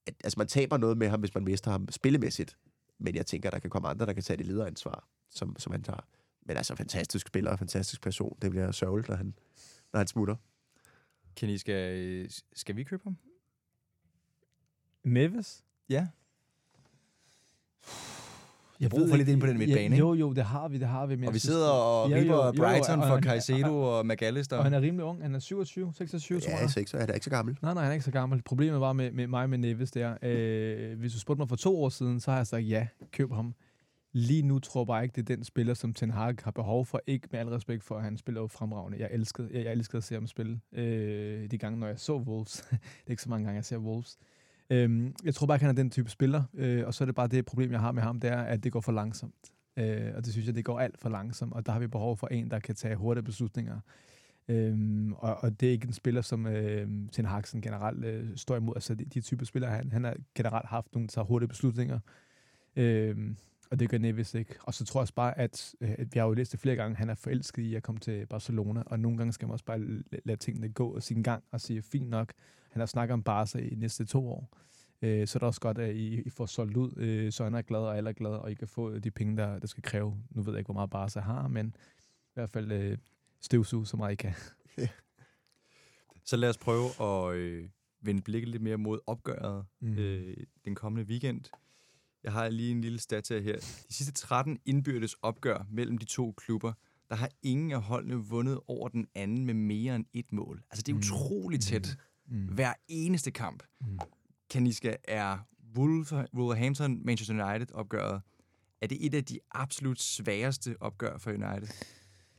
At, altså man taber noget med ham, hvis man mister ham spillemæssigt, men jeg tænker, at der kan komme andre, der kan tage det lederansvar, som, som han tager. Men altså, fantastisk spiller, fantastisk person. Det bliver sørgeligt, når han, når han smutter. Kenny, skal, skal vi købe ham? Neves? Ja. Jeg bruger for lidt ind på den midtbane, ja, Jo, jo, det har vi, det har vi. Men og vi sidder og riber Brighton for Caicedo og, McAllister. Og han er rimelig ung. Han er 27, 26, ja, tror jeg. Ja, 6, han er ikke så gammel. Nej, nej, han er ikke så gammel. Problemet var med, med mig med Neves der. Øh, hvis du spurgte mig for to år siden, så har jeg sagt, ja, køb ham. Lige nu tror jeg bare ikke, det er den spiller, som Ten Hag har behov for. Ikke med al respekt for, at han spiller jo fremragende. Jeg elskede, jeg, jeg elskede at se ham spille øh, de gange, når jeg så Wolves. det er ikke så mange gange, jeg ser Wolves. Øhm, jeg tror bare ikke, han er den type spiller, øh, og så er det bare det problem, jeg har med ham, det er, at det går for langsomt. Øh, og det synes jeg, det går alt for langsomt, og der har vi behov for en, der kan tage hurtige beslutninger. Øhm, og, og det er ikke en spiller, som øh, Ten Hagsen generelt øh, står imod. Altså de, de type spillere, han, han har generelt haft nogle, der tager hurtige beslutninger. Øhm, og det gør Neves ikke. Og så tror jeg også bare, at, øh, at vi har jo læst det flere gange, han er forelsket i at komme til Barcelona, og nogle gange skal man også bare lade tingene gå sin gang og sige, fint nok, han har snakket om Barca i næste to år. Øh, så er det også godt, at I, I får solgt ud, øh, så han er glad, og alle er glade, og I kan få de penge, der, der skal kræve. Nu ved jeg ikke, hvor meget Barca har, men i hvert fald øh, støvsuge så meget I kan. så lad os prøve at øh, vende blikket lidt mere mod opgøret mm. øh, den kommende weekend. Jeg har lige en lille stat her. De sidste 13 indbyrdes opgør mellem de to klubber, der har ingen af holdene vundet over den anden med mere end et mål. Altså, det er mm. utroligt tæt. Mm. Hver eneste kamp. Mm. Kaniska, er Wolverhampton Manchester United opgøret, er det et af de absolut sværeste opgør for United?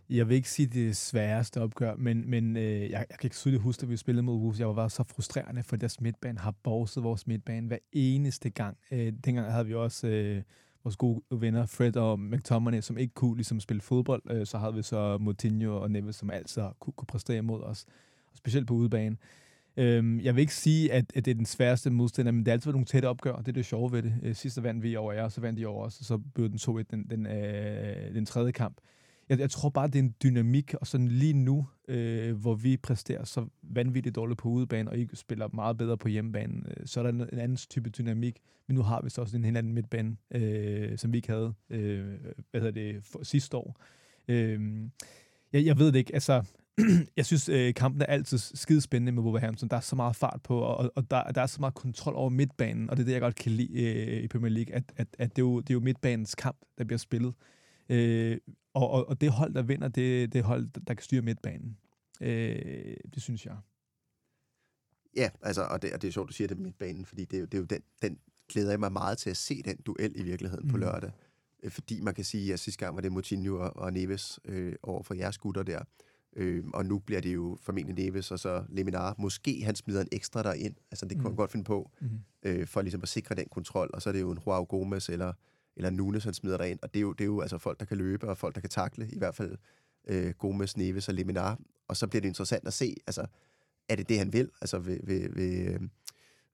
Jeg vil ikke sige det sværeste opgør, men, men øh, jeg, jeg kan ikke tydeligt huske, at vi spillede mod Wolves. Jeg var bare så frustrerende, for deres midtbane har borset vores midtbane hver eneste gang. Øh, dengang havde vi også øh, vores gode venner Fred og McTominay, som ikke kunne ligesom, spille fodbold. Øh, så havde vi så Moutinho og Neves, som altid kunne, kunne præstere mod os. Og specielt på udebane. Øhm, jeg vil ikke sige, at, at det er den sværeste modstander, men det er altid nogle tætte opgør, det er det sjove ved det. Øh, sidste vandt vi over jer, så vandt de over os, og så blev den 2-1 den, den, øh, den tredje kamp. Jeg, jeg tror bare, det er en dynamik, og sådan lige nu, øh, hvor vi præsterer så vanvittigt dårligt på udebane, og I spiller meget bedre på hjemmebane, øh, så er der en, en anden type dynamik. Men nu har vi så også en helt anden midtbane, øh, som vi ikke havde øh, hvad hedder det, for, sidste år. Øh, jeg, jeg ved det ikke, altså jeg synes, øh, kampen er altid skidespændende med Wolverhampton. Der er så meget fart på, og, og der, der er så meget kontrol over midtbanen, og det er det, jeg godt kan lide øh, i Premier League, at, at, at det, er jo, det er jo midtbanens kamp, der bliver spillet. Øh, og, og, og det hold, der vinder, det, det hold, der kan styre midtbanen. Øh, det synes jeg. Ja, altså, og det, og det er sjovt, du siger det med midtbanen, fordi det er jo, det er jo den, den glæder jeg mig meget til at se den duel i virkeligheden mm. på lørdag. Øh, fordi man kan sige, at sidste gang var det Moutinho og, og Neves øh, over for jeres gutter der. Øh, og nu bliver det jo formentlig Neves og så Leminar. Måske han smider en ekstra der ind. Altså det kunne mm. man godt finde på, mm. øh, for ligesom at sikre den kontrol. Og så er det jo en Joao Gomez eller, eller Nunes, han smider der ind. Og det er, jo, det er jo altså folk, der kan løbe, og folk, der kan takle. I hvert fald øh, Gomez, Neves og Leminar. Og så bliver det interessant at se, altså er det det, han vil? Altså vil, vil, vil, øh,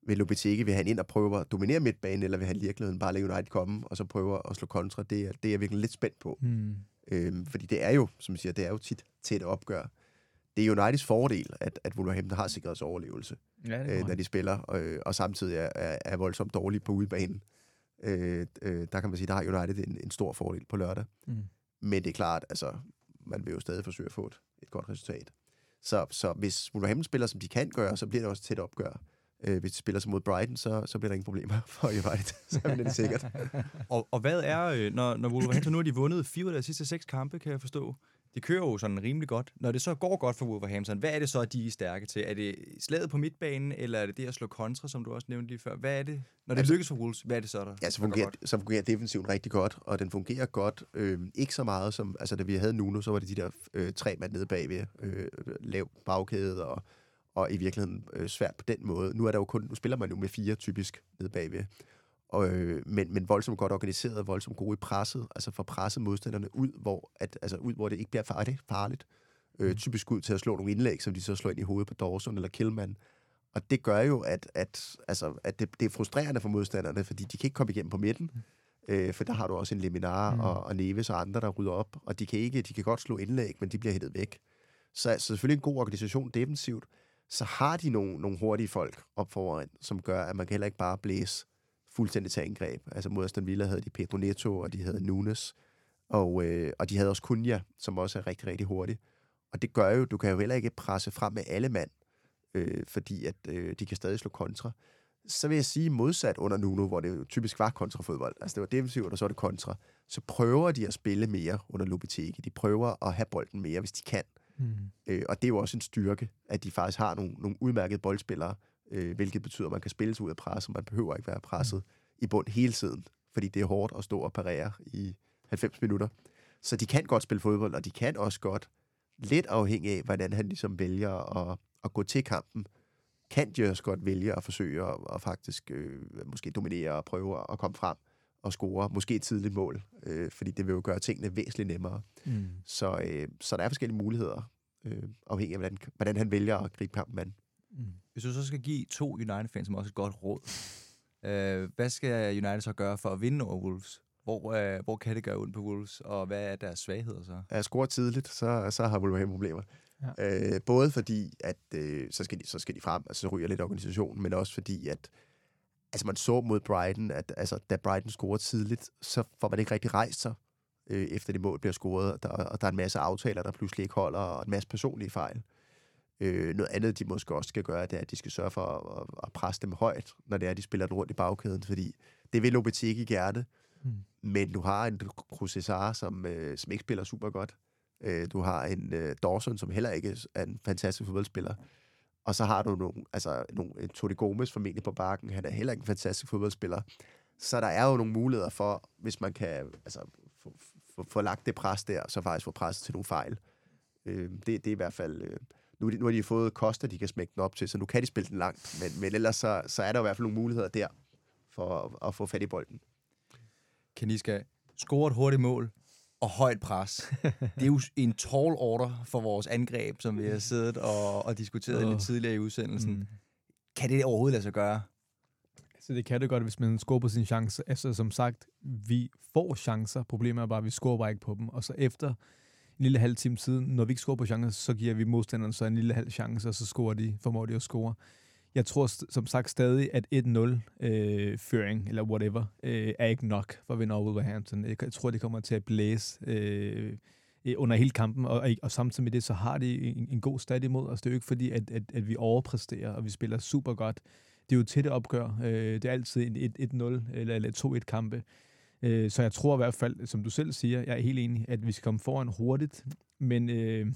vil Lopetegi, vil han ind og prøve at dominere midtbanen, eller vil han i virkeligheden bare lade United komme, og så prøve at slå kontra? Det er, det er jeg virkelig lidt spændt på. Mm. Øhm, fordi det er jo, som jeg siger, det er jo tit tæt opgør. Det er Uniteds fordel, at, at Wolverhampton har sikret overlevelse, ja, øh, når de spiller, øh, og samtidig er, er, er voldsomt dårlige på udbanen. Øh, øh, der kan man sige, der har United en, en stor fordel på lørdag. Mm. Men det er klart, altså, man vil jo stadig forsøge at få et, et godt resultat. Så, så hvis Wolverhampton spiller, som de kan gøre, så bliver det også tæt opgør. Øh, hvis de spiller sig mod Brighton, så, så bliver der ingen problemer for United. så er det sikkert. og, og hvad er, øh, når, når Wolverhampton nu har de vundet fire af de sidste seks kampe, kan jeg forstå. Det kører jo sådan rimelig godt. Når det så går godt for Wolverhampton, hvad er det så, de er stærke til? Er det slaget på midtbanen, eller er det det at slå kontra, som du også nævnte lige før? Hvad er det? Når det altså, lykkes for Wolves, hvad er det så, der Ja, så fungerer, så fungerer defensiven rigtig godt, og den fungerer godt. Øh, ikke så meget som, altså da vi havde Nuno, så var det de der øh, tre mand nede bagved, øh, lav bagkæde og og i virkeligheden øh, svært på den måde. Nu er der jo kun, nu spiller man jo med fire typisk nede bagved. Og, øh, men, men voldsomt godt organiseret, voldsomt gode i presset, altså for presset modstanderne ud, hvor, at, altså ud, hvor det ikke bliver farligt. farligt. Øh, mm. typisk ud til at slå nogle indlæg, som de så slår ind i hovedet på Dawson eller Killman. Og det gør jo, at, at, altså, at det, det er frustrerende for modstanderne, fordi de kan ikke komme igennem på midten. Øh, for der har du også en Leminar mm. og, og Neves og andre, der rydder op. Og de kan, ikke, de kan godt slå indlæg, men de bliver hættet væk. Så, så selvfølgelig en god organisation defensivt. Så har de nogle, nogle hurtige folk op foran, som gør, at man kan heller ikke bare blæse fuldstændig til angreb. Altså mod Aston Villa havde de Pedro Neto, og de havde Nunes. Og, øh, og de havde også Kunja, som også er rigtig, rigtig hurtig. Og det gør jo, du kan jo heller ikke presse frem med alle mand, øh, fordi at øh, de kan stadig slå kontra. Så vil jeg sige modsat under Nuno, hvor det jo typisk var kontrafodbold. Altså det var defensivt, og så var det kontra. Så prøver de at spille mere under Lopetegi. De prøver at have bolden mere, hvis de kan. Mm. Øh, og det er jo også en styrke, at de faktisk har nogle, nogle udmærkede boldspillere, øh, hvilket betyder, at man kan spille sig ud af pres, og man behøver ikke være presset mm. i bund hele tiden, fordi det er hårdt at stå og parere i 90 minutter. Så de kan godt spille fodbold, og de kan også godt, lidt afhængig af, hvordan han ligesom vælger at, at gå til kampen, kan de også godt vælge at forsøge at, at faktisk øh, måske dominere og prøve at komme frem og score, måske et tidligt mål, øh, fordi det vil jo gøre tingene væsentligt nemmere. Mm. Så, øh, så der er forskellige muligheder, øh, afhængig af, hvordan, hvordan han vælger at gribe kampen an. Mm. Hvis du så skal give to United-fans som også et godt råd, øh, hvad skal United så gøre for at vinde over Wolves? Hvor, øh, hvor kan det gøre ondt på Wolves, og hvad er deres svagheder så? At score tidligt, så, så har Wolverhampton problemer. Ja. Øh, både fordi, at øh, så, skal de, så skal de frem, altså så ryger lidt organisationen, men også fordi, at altså man så mod Brighton, at altså, da Brighton scorer tidligt, så får man ikke rigtig rejst sig, øh, efter det mål bliver scoret, og der, og der er en masse aftaler, der pludselig ikke holder, og en masse personlige fejl. Øh, noget andet, de måske også skal gøre, det er, at de skal sørge for at, at presse dem højt, når det er, at de spiller den rundt i bagkæden, fordi det vil Lopetegui gerne, mm. men du har en Crucesar, som, øh, som ikke spiller super godt. Øh, du har en øh, Dawson, som heller ikke er en fantastisk fodboldspiller. Og så har du nogle, altså, nogle, Todi Gomes formentlig på bakken. Han er heller ikke en fantastisk fodboldspiller. Så der er jo nogle muligheder for, hvis man kan altså, få, få, få lagt det pres der, så faktisk få presset til nogle fejl. Øh, det, det er i hvert fald... Øh, nu, nu har de fået Costa, de kan smække den op til, så nu kan de spille den langt. Men, men ellers så, så er der i hvert fald nogle muligheder der for at, at få fat i bolden. Kaniska, score et hurtigt mål og højt pres. det er jo en tall order for vores angreb, som vi har siddet og, og diskuteret oh. lidt tidligere i udsendelsen. Mm. Kan det overhovedet lade sig gøre? Så det kan det godt, hvis man scorer på sin chance. Altså som sagt, vi får chancer. Problemet er bare, at vi scorer bare ikke på dem. Og så efter en lille halv time siden, når vi ikke scorer på chancer, så giver vi modstanderen så en lille halv chance, og så scorer de, formår de at score. Jeg tror som sagt stadig, at 1-0-føring, øh, eller whatever, øh, er ikke nok for at vinde over Wolverhampton. Jeg tror, det kommer til at blæse øh, øh under hele kampen, og, og samtidig med det, så har de en, en god stat imod os. Det er jo ikke fordi, at, at, at vi overpræsterer, og vi spiller super godt. Det er jo tætte opgør. Øh, det er altid en 1-0 eller, eller 2-1 kampe. Øh, så jeg tror i hvert fald, som du selv siger, jeg er helt enig, at vi skal komme foran hurtigt, men øh,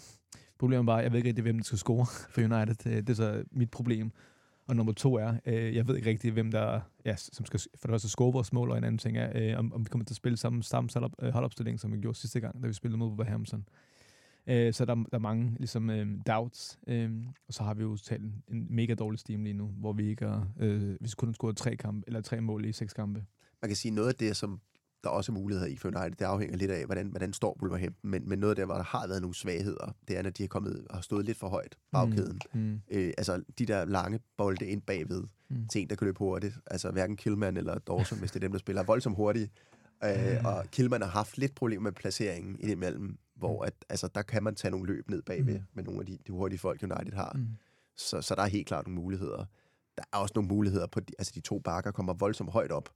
problemet var, at jeg ved ikke rigtig, hvem der skal score for United. Øh, det er så mit problem. Og nummer to er, øh, jeg ved ikke rigtig, hvem der ja, som skal for det første score vores mål, og en anden ting er, øh, om, om vi kommer til at spille samme, samme øh, holdopstilling, som vi gjorde sidste gang, da vi spillede mod Wolverhampton. Øh, så der, der er mange ligesom, øh, doubts, øh, og så har vi jo talt en, en mega dårlig steam lige nu, hvor vi ikke har, øh, vi kun har scoret tre, kampe, eller tre mål i seks kampe. Man kan sige, noget af det, som der er også muligheder i for United. Det afhænger lidt af, hvordan, hvordan står Wolverhampton. Men, men noget af det, hvor der har været nogle svagheder, det er, når de har, kommet, har stået lidt for højt bagkæden. Mm. Mm. Øh, altså de der lange bolde ind bagved mm. til en, der kan løbe hurtigt. Altså hverken Killman eller Dawson, hvis det er dem, der spiller voldsomt hurtigt. Øh, og Killman har haft lidt problemer med placeringen i det imellem, hvor at, altså, der kan man tage nogle løb ned bagved mm. med nogle af de, de hurtige folk, United har. Mm. Så, så der er helt klart nogle muligheder. Der er også nogle muligheder på, de, altså de to bakker kommer voldsomt højt op.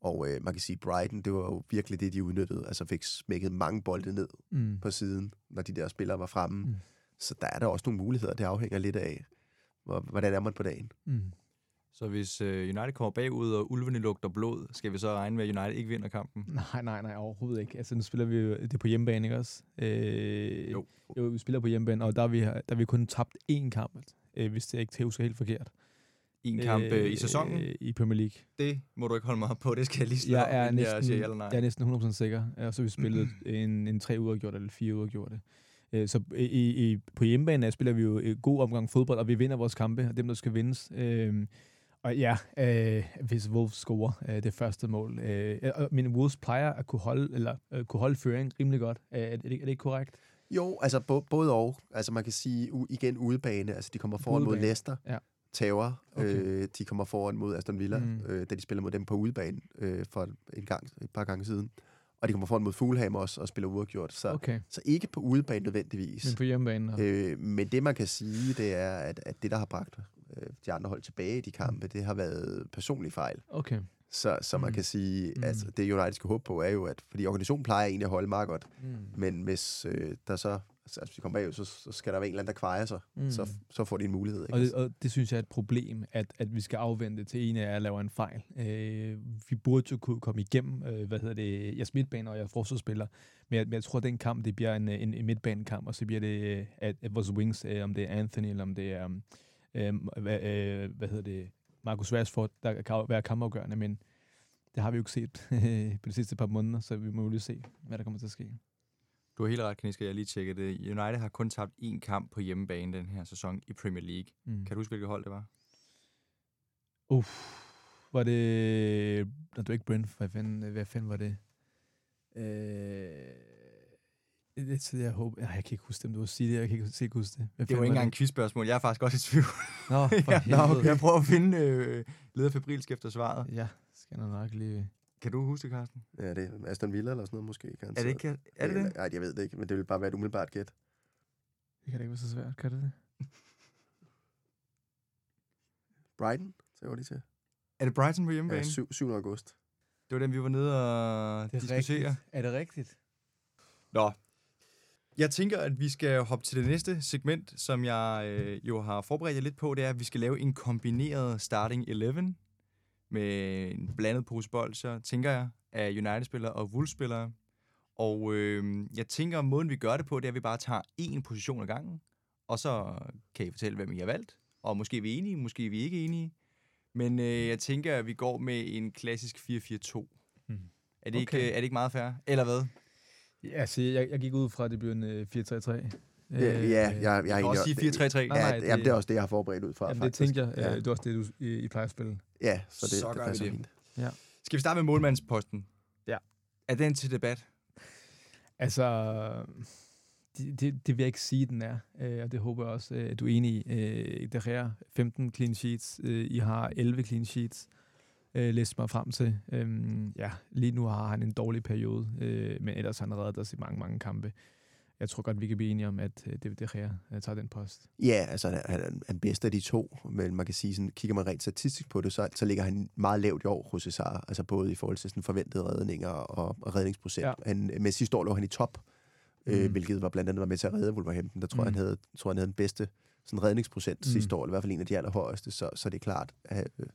Og øh, man kan sige, Brighton, det var jo virkelig det, de udnyttede. Altså fik smækket mange bolde ned mm. på siden, når de der spillere var fremme. Mm. Så der er der også nogle muligheder. Det afhænger lidt af, hvordan er man på dagen. Mm. Så hvis øh, United kommer bagud, og ulvene lugter blod, skal vi så regne med, at United ikke vinder kampen? Nej, nej, nej, overhovedet ikke. Altså, nu spiller vi jo det på hjemmebane, ikke også? Øh, jo. jo. vi spiller på hjemmebane, og der har vi, der har vi kun tabt én kamp, øh, hvis det ikke husker helt forkert en kamp øh, i sæsonen? Øh, I Premier League. Det må du ikke holde mig op på, det skal jeg lige slå jeg er, næsten, jeg, siger, eller nej. jeg er næsten 100% sikker. Og så har vi spillet en, en tre uger gjort, eller fire uger gjort det. Øh, så i, i, på hjemmebane spiller vi jo god omgang fodbold, og vi vinder vores kampe, og dem, der skal vindes. Øh, og ja, øh, hvis Wolves scorer øh, det første mål. Øh, men Wolves plejer at kunne holde, eller, øh, kunne holde føring rimelig godt. Øh, er, det, er det ikke korrekt? Jo, altså både og. Altså man kan sige igen udebane. Altså de kommer foran udebane. mod Leicester. Ja tager. Okay. Øh, de kommer foran mod Aston Villa, Mm. mm. øh, da de spiller mod dem på udebane øh, for en gang, et par gange siden. Og de kommer foran mod Fulham også og spiller uafgjort. Så, okay. Så ikke på udebane nødvendigvis. men på hjemmebane. og- Øh, men det, man kan sige, det er, at, at det, der har bragt øh, de andre hold tilbage i de kampe, det har været personlig fejl. Okay. Så, så man Mm. kan sige, Mm. at altså, det United skal håbe på, er jo, at fordi organisationen plejer egentlig at holde meget godt, Mm. men hvis øh, der så, altså, hvis vi kommer bagud, så, så skal der være en eller anden, der kvejer sig, Mm. så, så får de en mulighed. Ikke? Og det, og det synes jeg er et problem, at, at vi skal afvente til en af jer laver en fejl. Øh, vi burde jo kunne komme igennem, øh, hvad hedder det, jeres midtbane og jeres forsvarsspiller. Men jeg, men jeg tror, at den kamp, det bliver en, en, en midtbanekamp, og så bliver det øh, at, at vores wings, øh, om det er Anthony, eller om det er, øh, hvad, øh, hvad hedder det, Marcus Rashford, der kan være kampafgørende, men det har vi jo ikke set på de sidste par måneder, så vi må jo lige se, hvad der kommer til at ske. Du har helt ret, Kniske. Jeg har lige tjekket det. United har kun tabt én kamp på hjemmebane den her sæson i Premier League. Mm. Kan du huske, hvilket hold det var? Uff, var det... Nå, det var ikke Brentford. Hvad fanden, hvad fanden var det? Øh, det så jeg håber... Nej, jeg kan ikke huske det, om du vil sige det. Jeg kan ikke, ikke huske det. Hvad Det var ikke engang et quizspørgsmål. Jeg er faktisk også i tvivl. Nå, for ja, helvede. okay. Jeg prøver at finde øh, leder febrilsk efter svaret. Ja, skal jeg nok lige... Kan du huske det, Carsten? Ja, det er Aston Villa eller sådan noget måske. Kan Er det ikke... Er det det? Nej, jeg ved det ikke, men det vil bare være et umiddelbart gæt. Det kan da ikke være så svært, kan det det? Brighton, så var de til. Er det Brighton på hjemmebane? Ja, 7, 7. august. Det var den, vi var nede og diskutere. Er det rigtigt? Nå. Jeg tænker, at vi skal hoppe til det næste segment, som jeg øh, jo har forberedt jer lidt på. Det er, at vi skal lave en kombineret starting 11 med en blandet pose bolcher, tænker jeg, af United-spillere og Wolves-spillere. Og øh, jeg tænker, at måden vi gør det på, det er, at vi bare tager én position ad gangen, og så kan I fortælle, hvem I har valgt. Og måske er vi enige, måske er vi ikke enige. Men øh, jeg tænker, at vi går med en klassisk 4-4-2. Mm. Er det, ikke, Okay. øh, er det ikke meget fair? Eller hvad? Ja, altså, jeg, jeg gik ud fra, at det blev en øh, 4-3-3. Ja, ja, jeg, Øh, jeg, jeg, Jeg kan også sige 4-3-3. Nej, Ja, nej, det, det- jamen, det er også det, jeg har forberedt ud fra, Jamen, det faktisk. tænkte jeg. Ja. Øh, det er også det, du I, I plejer at spille. Ja, så det, Så det passer det. fint. Skal vi starte med målmandsposten? Ja. Er den til debat? Altså, det, det, det vil jeg ikke sige, den er. Øh, og det håber jeg også, øh, at du er enig i. Øh, det her 15 clean sheets. Øh, I har 11 clean sheets. Øh, læst mig frem til. Øhm, ja, lige nu har han en dårlig periode, øh, men ellers har han reddet os i mange, mange kampe. Jeg tror godt, vi kan blive enige om, at øh, det, det her øh, tager den post. Ja, altså han er, han er af de to, men man kan sige, sådan, kigger man rent statistisk på det, så, så ligger han meget lavt i år hos Cesar, altså både i forhold til sådan forventede redninger og, og redningsprocent. Ja. Han, men sidste år lå han i top, mm. øh, Mm. hvilket var blandt andet var med til at redde Wolverhampton. Der tror Mm. han havde, tror, han havde den bedste sådan redningsprocent mm. sidste år, eller i hvert fald en af de allerhøjeste, så, så det er klart, at øh,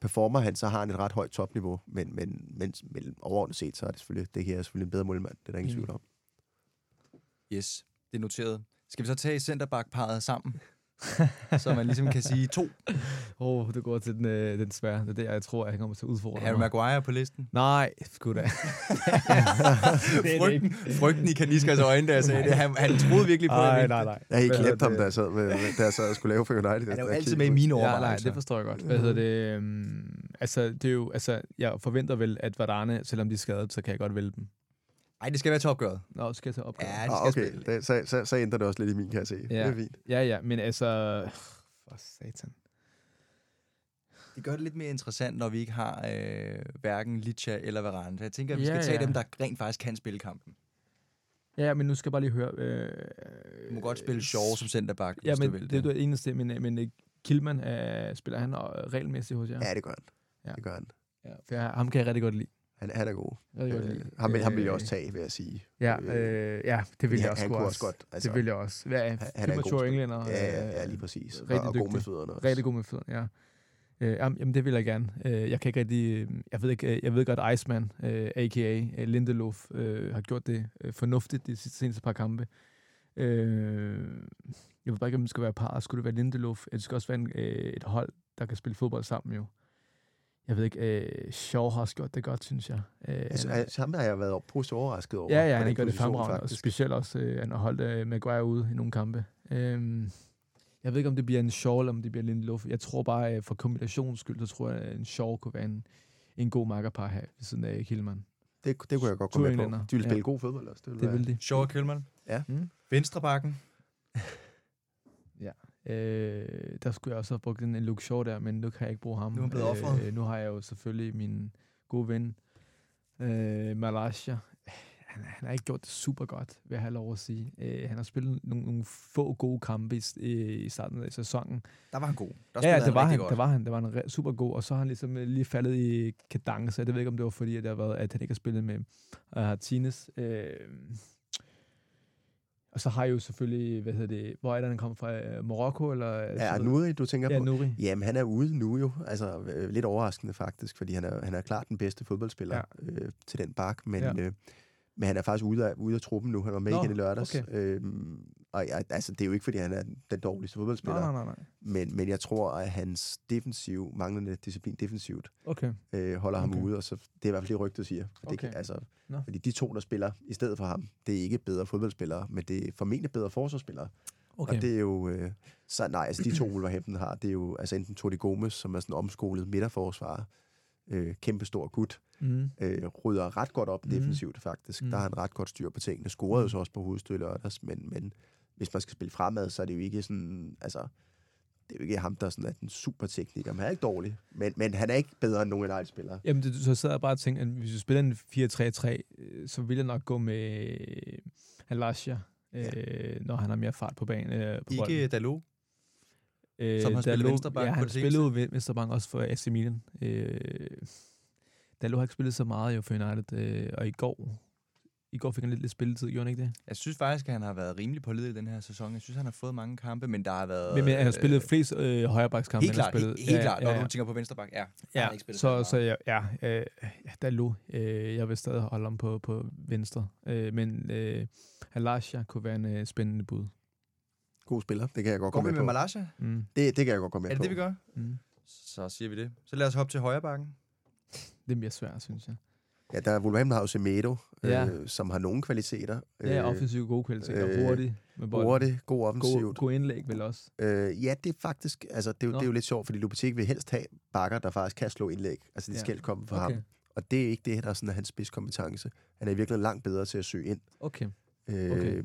performer han, så har han et ret højt topniveau, men, men, men, men overordnet set, så er det selvfølgelig, det her er selvfølgelig en bedre målmand, det er der ingen Mm. tvivl om. Yes, det er noteret. Skal vi så tage centerback-paret sammen? så man ligesom kan sige to. Åh, oh, det går til den, øh, den svære. Det er det, jeg tror, han kommer til at udfordre Harry mig. Maguire på listen. Nej, sgu da. frygten, frygten i Kaniskers øjne, da jeg sagde det. Han, han troede virkelig på Nej, det. nej, nej. Jeg har ikke Hvad glemt ham, da jeg sad, med, da jeg sad og skulle lave for United. Han er jo Jeg altid med i mine Ja, nej, overvejelser. det forstår jeg godt. Hvad hedder det? Um, altså, det er jo, altså, jeg forventer vel, at Varane, selvom de er skadet, så kan jeg godt vælge dem. Nej, det skal være til opgøret. Nå, skal jeg tage opgave? Ja, de Ah, skal okay, spille. det, så, så, så ændrer det også lidt i min, kan jeg se. Ja. Det er fint. ja, ja, men altså... For satan. Det gør det lidt mere interessant, når vi ikke har øh, hverken Licha eller Varane. Så jeg tænker, at vi Ja, skal tage ja. dem, der rent faktisk kan spille kampen. Ja, men nu skal jeg bare lige høre... Øh, Du må godt spille Shaw som centerback, Ja, hvis men du vil det er det eneste, men, men øh, Kilman øh, spiller han øh, regelmæssigt hos jer? Ja, det gør han. Ja. Det gør han. ja. For jeg, ham kan jeg rigtig godt lide. Han, han er god. Rigtig godt Øh, ham, vil, ham vil jeg Øh, også tage, vil jeg sige. Ja, Øh, øh, ja det vil jeg også, han kunne også godt, altså- det vil jeg også. Er Han- han er en god englænder? Ja, ja, øh, ja, lige præcis. rigtig og, og god med fødderne også. Rigtig god med fødderne, ja. Øh, jamen, det vil jeg gerne. Øh, jeg kan ikke rigtig... øh, Jeg ved, ikke, øh, jeg ved godt, Iceman, øh, a.k.a. øh, Lindelof, øh, har gjort det øh, fornuftigt de sidste, seneste par kampe. Øh, jeg ved bare ikke, om det skal være par. Skulle det være Lindelof? Det skal også være en, øh, et hold, der kan spille fodbold sammen jo. Jeg ved ikke, øh, Shaw har også gjort det godt, synes jeg. Øh, Altså, han han- ham har jeg været positivt overrasket over. Ja, ja, han den gør det fremragende, og specielt også, øh, han har holdt øh, Maguire ude i nogle kampe. Øhm, jeg ved ikke, om det bliver en Shaw, eller om det bliver Lindelof. Jeg tror bare, øh, for kombinations skyld, så tror jeg, at en Shaw kunne være en, en god makkerpar her, ved siden af Hillman. Det, det kunne jeg godt gå med på. De vil spille Ja. god fodbold også. Det, Det vil de. Shaw og Kjellmann. Ja. Mm. Venstrebakken. Øh, der skulle jeg også have brugt en, en Luke Shaw der, men nu kan jeg ikke bruge ham. Nu er han blevet offret. Øh, nu har jeg jo selvfølgelig min gode ven, øh, Malaysia. Han, han har ikke gjort det super godt, vil jeg have lov at sige. Øh, han har spillet nogle, nogle få gode kampe i, i, i starten af sæsonen. Der var han god. Der Ja, ja, det var han, godt. det var han. Det var han re- super god, og så har han ligesom øh, lige faldet i kadence. Jeg ved ikke, om det var fordi, at, det har været, at han ikke har spillet med uh, Martinez. Øh, og så har jeg jo selvfølgelig, hvad hedder det, hvor er det, han kommer fra? Øh, Marokko? Eller, Ja, Nuri, du tænker Ja, på? Nuri. Jamen, han er ude nu jo. Altså, øh, lidt overraskende faktisk, fordi han er, han er klart den bedste fodboldspiller ja. øh, til den bak, men, Ja. øh, men han er faktisk ude af, ude af truppen nu. Han var med Nå, igen i lørdags. okay. Øhm, og ja, altså, det er jo ikke, fordi han er den dårligste fodboldspiller, Nej, nej, nej. Men, men jeg tror, at hans defensiv, manglende disciplin defensivt, Okay. øh, holder okay. Okay. ham ude, og så, det er i hvert fald det, rygtet siger. For det, kan, altså, Nå. fordi de to, der spiller i stedet for ham, det er ikke bedre fodboldspillere, men det er formentlig bedre forsvarsspillere. okay. Og det er jo... Øh, så nej, altså de to, Wolverhampton har, det er jo altså enten Todi Gomes, som er sådan omskolet midterforsvarer, øh, kæmpe stor gut, Mm. øh, rydder ret godt op Mhm. defensivt faktisk. Mhm. Der har han ret godt styr på tingene. Scorede jo så også på lørdags, men, men hvis man skal spille fremad, så er det jo ikke sådan... Altså, det er jo ikke ham, der sådan er den super tekniker. Men han er ikke dårlig, men, men han er ikke bedre end nogen United-spillere. Jamen, det, så sidder jeg bare og tænker, at hvis du spiller en 4-3-3, øh, så vil jeg nok gå med øh, Halasha, øh, når han har mere fart på banen. Øh, på bolden. Ikke Dalot. Øh, Som har spillet venstreback Ja, på han det spillede jo ven- venstreback også for AC Milan. Øh, Dalot har ikke spillet så meget jo for United, øh, og i går, i går fik han lidt, lidt spilletid, gjorde han ikke det? Jeg synes faktisk, at han har været rimelig pålidelig i den her sæson. Jeg synes, han har fået mange kampe, men der har været... Men, men han har spillet flest øh, højrebackskampe. Helt han har spillet. helt, helt klart. Når du tænker på venstreback, ja. Han Ja, har ikke spillet så, så ja, ja, øh, ja Dalot, øh, jeg vil stadig holde ham på, på venstre. Øh, men øh, Halasha kunne være en øh, spændende bud. God spiller, det kan jeg godt Går gå vi med med på. Malasha? Mm. Det, det kan jeg godt gå med Er det på. det, vi gør? Mm. Så siger vi det. Så lad os hoppe til højre bakken. Det bliver svært, synes jeg. Ja, der er Wolverhampton har jo Semedo, Ja. øh, som har nogle kvaliteter. Ja, Øh, offensiv gode kvaliteter. øh, hurtig med bolden. Hurtigt, god God, offensivt. god indlæg vel også. Øh, ja, det er faktisk, altså det er, jo, Nå. det er jo lidt sjovt, fordi Lopetegui vil helst have bakker, der faktisk kan slå indlæg. Altså de Ja. skal komme fra Okay. ham. Og det er ikke det, der er, sådan, er hans spidskompetence. Han er i virkeligheden langt bedre til at søge ind. Okay. Øh, Okay.